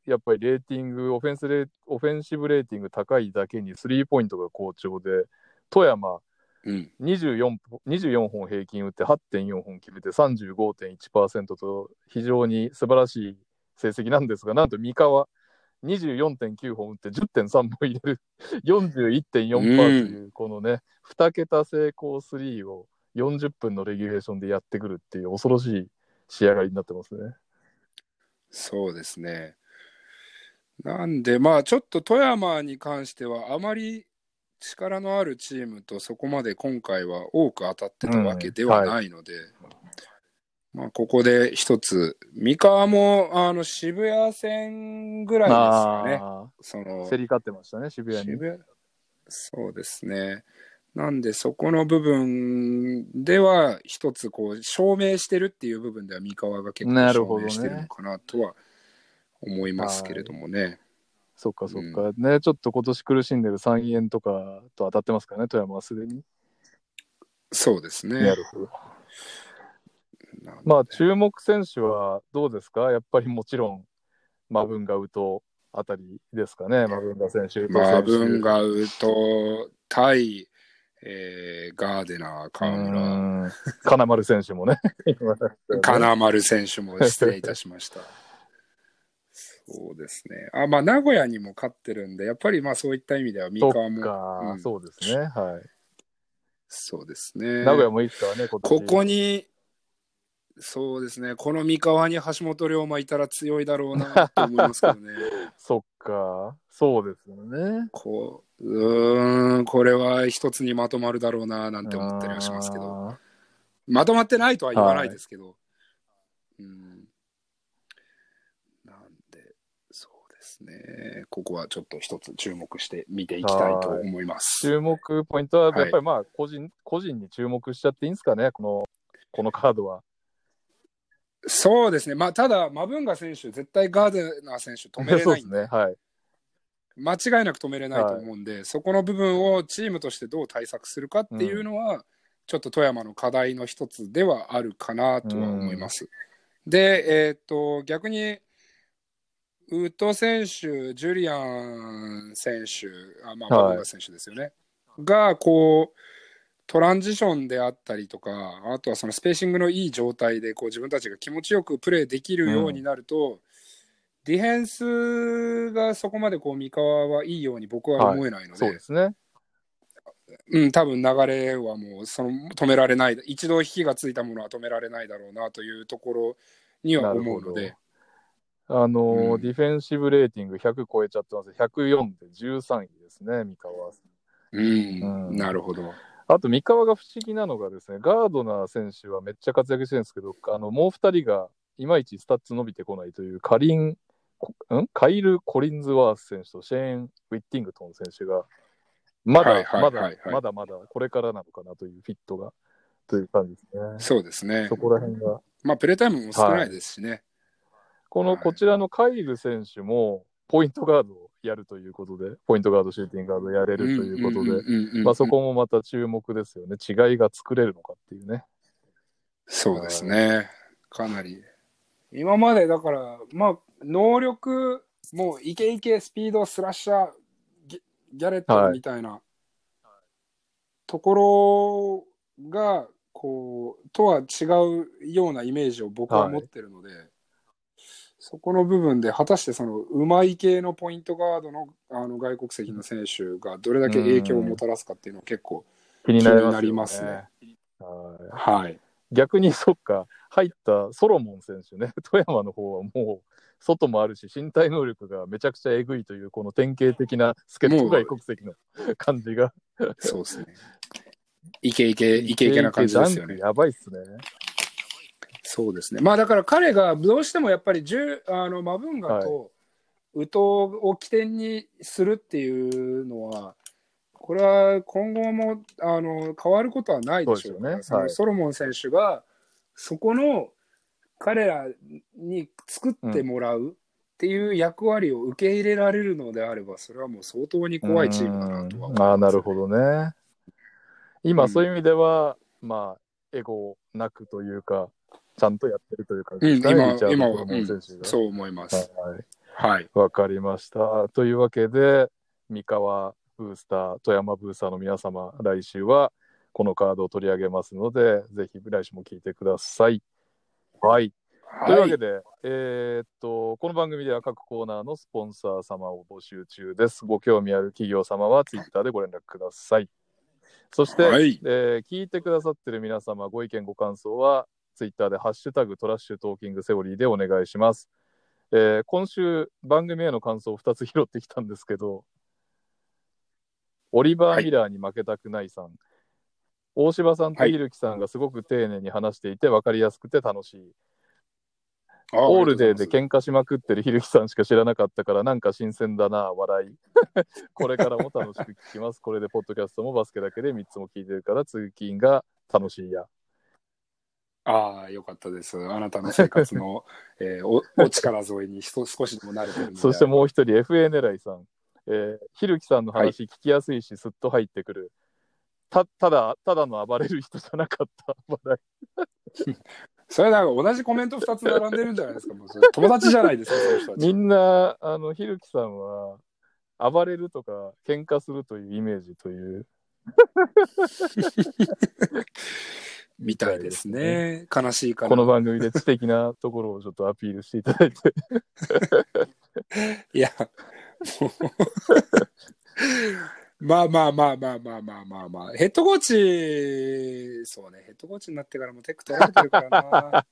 やっぱりレーティング、オフェンスレーオフェンシブレーティング高いだけに、スリーポイントが好調で、富山うん。24, 24本平均打って8.4本決めて35.1%と非常に素晴らしい成績なんですが、なんと三河24.9本打って10.3本入れる 41.4%という、このね、2桁成功スリーを40分のレギュレーションでやってくるっていう恐ろしい仕上がりになってますね。そうですね。なんで、まあ、ちょっと富山に関しては、あまり力のあるチームとそこまで今回は多く当たってたわけではないので、まあ、ここで一つ、三河もあの渋谷戦ぐらいですかね。あそのー競り勝ってましたね、渋谷に。渋谷そうですね。なんで、そこの部分では、一つこう、証明してるっていう部分では、三河が結構証なるほどね明してるのかなとは思いますけれどもね。そっかそっか、ね、ちょっと今年苦しんでる三円とかと当たってますからね、富山はすでに。そうですね。なるほど。なんでまあ、注目選手はどうですか？やっぱりもちろん、マブンガウトあたりですかね、マブンガ選手。マブンウガウと、対、えーガーデナー、河村、村。金丸選手もね。金丸選手も失礼いたしました。そうですね。あ、まあ、名古屋にも勝ってるんで、やっぱりまあそういった意味では三そ河も。うんそうですね。はい。そうですね。名古屋もいいですからね、ここにそうですね。この三河に橋本龍馬いたら強いだろうなと思いますけどね。そっか。そうですよね。こう、うーん、これは一つにまとまるだろうななんて思ったりはしますけど。あまとまってないとは言わないですけど。うん。なんで、そうですね。ここはちょっと一つ注目して見ていきたいと思います。注目ポイントは、はいやっぱりまあ、個人、個人に注目しちゃっていいんですかね、この、このカードは。そうですね。まあ、ただ、マブンガ選手、絶対ガーデナー選手止めれないんで、ですね。はい。間違いなく止めれないと思うんで、そこの部分をチームとしてどう対策するかっていうのは、ちょっと富山の課題の一つではあるかなとは思います。で、えーっと、逆に、ウッド選手、ジュリアン選手、あまあ、はいマブンガ選手ですよね、が、こう、トランジションであったりとか、あとはそのスペーシングのいい状態でこう自分たちが気持ちよくプレーできるようになると、ディフェンスがそこまでこう三河はいいように僕は思えないので、そうですね。うん、多分流れはもうその止められない、一度引きがついたものは止められないだろうなというところには思うので、あのーうんディフェンシブレーティング100超えちゃってます。104で13位ですね、三河は。うん、うんなるほど。あと、三河が不思議なのがですね、ガードナー選手はめっちゃ活躍してるんですけど、あのもう2人がいまいちスタッツ伸びてこないという、カリン、こん？カイル・コリンズワース選手とシェーン・ウィッティングトン選手が、まだ、まだまだまだこれからなのかなというフィットが、という感じですね。そうですねそ。こら辺が。まあ、プレータイムも少ないですしね。このはいこちらのカイル選手も、ポイントガードをやるということで、ポイントガード、シューティングガードやれるということで、でまあそこもまた注目ですよね。違いが作れるのかっていうね。そうですね。かなり。今までだから、まあ、能力、もうイケイケ、スピード、スラッシャー、ギギャレットみたいなところが、こう、とは違うようなイメージを僕は持ってるので、そこの部分で、果たしてその、うまい系のポイントガードのあの外国籍の選手がどれだけ影響をもたらすかっていうのは結構、気になりますよね。はいはい。逆にそっか、入ったソロモン選手ね、富山の方はもう、外もあるし、身体能力がめちゃくちゃえぐいという、この典型的な助っ人外国籍の感じが。そうですね。イケイケ、イケイケな感じですよね。やばいっすね。そうですね。まあだから彼がどうしてもやっぱり10あのマブンガと宇藤を起点にするっていうのは、これは今後もあの変わることはないでしょうから、そうですよね。はい。ソロモン選手がそこの彼らに作ってもらうっていう役割を受け入れられるのであれば、それはもう相当に怖いチームだなとは思いますうん。ああ、なるほどね。今、うん。そういう意味では、まあ、エゴなくというか、ちゃんとやってるというか、うん、今今は、うんそう思います。はいはい。わかりました。というわけで、三河ブースター、富山ブースターの皆様、来週はこのカードを取り上げますので、ぜひ来週も聞いてください。はい。というわけで、えーっと、この番組では各コーナーのスポンサー様を募集中です。ご興味ある企業様はツイッターでご連絡ください。そして、はいえー聞いてくださってる皆様、ご意見、ご感想は、ツイッターでハッシュタグトラッシュトーキングセオリーでお願いします。えー今週、番組への感想を2つ拾ってきたんですけど、オリバー・ミラーに負けたくないさん、大柴さんとはいひるきさんがすごく丁寧に話していて分かりやすくて楽しい。あオールデーで喧嘩しまくってるひるきさんしか知らなかったからなんか新鮮だな、笑い。これからも楽しく聞きます。これでポッドキャストもバスケだけで3つも聞いてるから通勤が楽しいや。ああ、よかったです。あなたの生活の、えーおお力添えに 少しでも慣れてる。そしてもう一人 FA 狙いさん。えーひるきさんの話聞きやすいし、すっと入ってくる。たただ、ただの暴れる人じゃなかった。笑いそれなんか同じコメント2つ並んでるんじゃないですか？もう友達じゃないですか、そういう人たち。みんな、あの、ひるきさんは、暴れるとか、喧嘩するというイメージという。みたいですね。悲しいかな。この番組で知的なところをちょっとアピールしていただいて。いや、もうまあ まあまあまあまあまあまあまあ。ヘッドコーチ、そうね、ヘッドコーチになってからもテック取られてるからな。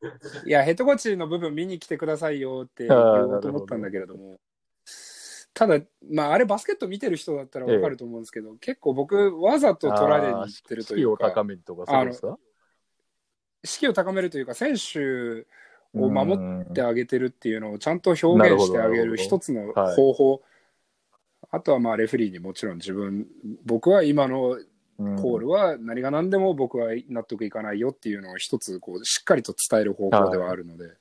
いや、ヘッドコーチの部分見に来てくださいよって言おうと思ったんだけれども、ただ、まあ、あれバスケット見てる人だったらわかると思うんですけど、結構僕、わざと取られに行ってるというか、士気を高めるとか、そうですか？士気を高めるというか、選手を守ってあげてるっていうのをちゃんと表現してあげる一つの方法、あとはまあレフェリーにもちろん自分、僕は今のコールは何が何でも僕は納得いかないよっていうのを一つこうしっかりと伝える方法ではあるので、はい、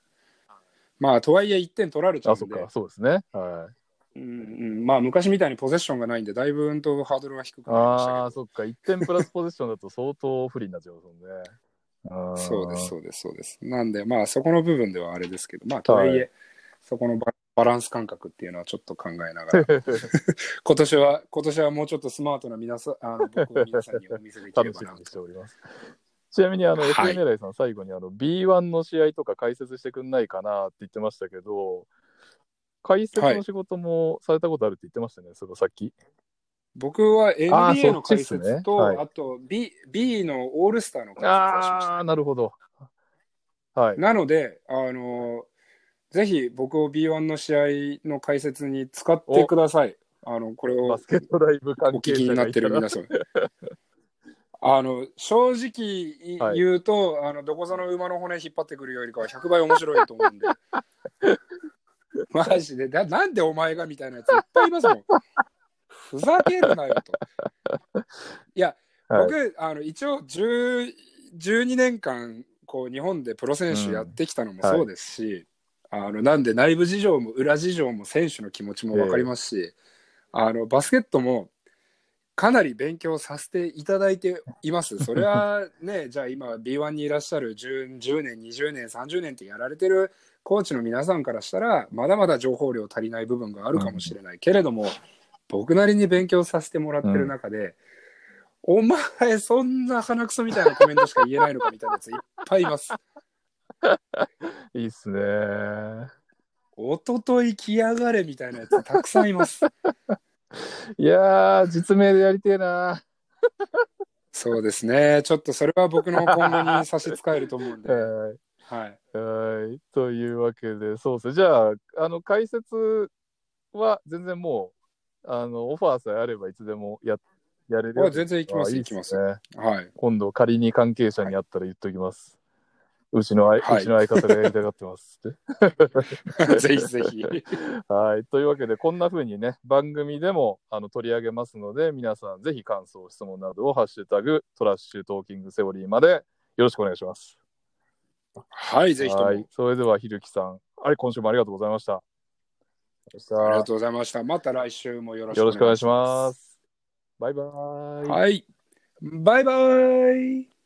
まあとはいえ1点取られちゃうんで、そうですね。はいうんうん、まあ昔みたいにポゼッションがないんで、だいぶうんとハードルは低くなりましたけど。ああ、そっか、1点プラスポゼッションだと相当不利になっちゃいますもんね。そうです、そうです、そうです。なんで、まあ、そこの部分ではあれですけど、まあ、とはいえ、はい、そこのババランス感覚っていうのはちょっと考えながら、今年は、今年はもうちょっとスマートな皆さん、あの僕は皆さんにお見せできればなと。しております。ちなみに、あの、はい、FM 狙いさん、最後にあの B1 の試合とか解説してくんないかなって言ってましたけど、解説の仕事もされたことあるって言ってましたね、はい、そのさっき。僕は NBA の解説と、あ,、ねはい、あと B, B のオールスターの解説をしました。ああ、なるほど。はい。なので、あの、ぜひ僕を B1 の試合の解説に使ってください。あの、これをバスケットライブお聞きになってる皆さん。あの、正直言うと、はい、あの、どこぞの馬の骨引っ張ってくるよりかは100倍面白いと思うんで。マジで？な、なんでお前がみたいなやついっぱいいますもん。ふざけるなよと。いや、僕、はい、あの一応12年間こう日本でプロ選手やってきたのもそうですし、うんはい、あのなんで内部事情も裏事情も選手の気持ちも分かりますし、えー、あのバスケットもかなり勉強させていただいています。それはね、じゃあ今 B1 にいらっしゃる 10, 10年、20年、30年ってやられてるコーチの皆さんからしたら、まだまだ情報量足りない部分があるかもしれない、うん、けれども、僕なりに勉強させてもらってる中で、うん、お前、そんな鼻くそみたいなコメントしか言えないのかみたいなやついっぱいいます。いいっすね。おととい来やがれみたいなやつたくさんいます。いやー、実名でやりてえな。そうですね。ちょっとそれは僕の今後に差し支えると思うんで。はい。はい。というわけで、そうですね。じゃあ、あの、解説は全然もう、あの、オファーさえあればいつでもや、やれる。全然行きます、行きます。はい。今度仮に関係者に会ったら言っときます。うちの、はい、うちの相方がやりたがってますって。ぜひぜひ。はい。というわけで、こんな風にね、番組でもあの取り上げますので、皆さんぜひ感想、質問などをハッシュタグ、トラッシュトーキングセオリーまでよろしくお願いします。はい、ぜひとも。はい。それでは、ひるきさん。はい、今週もありがとうございました。ありがとうございました。また来週もよろしくお願いします。バイバイ。はい。バイバイ。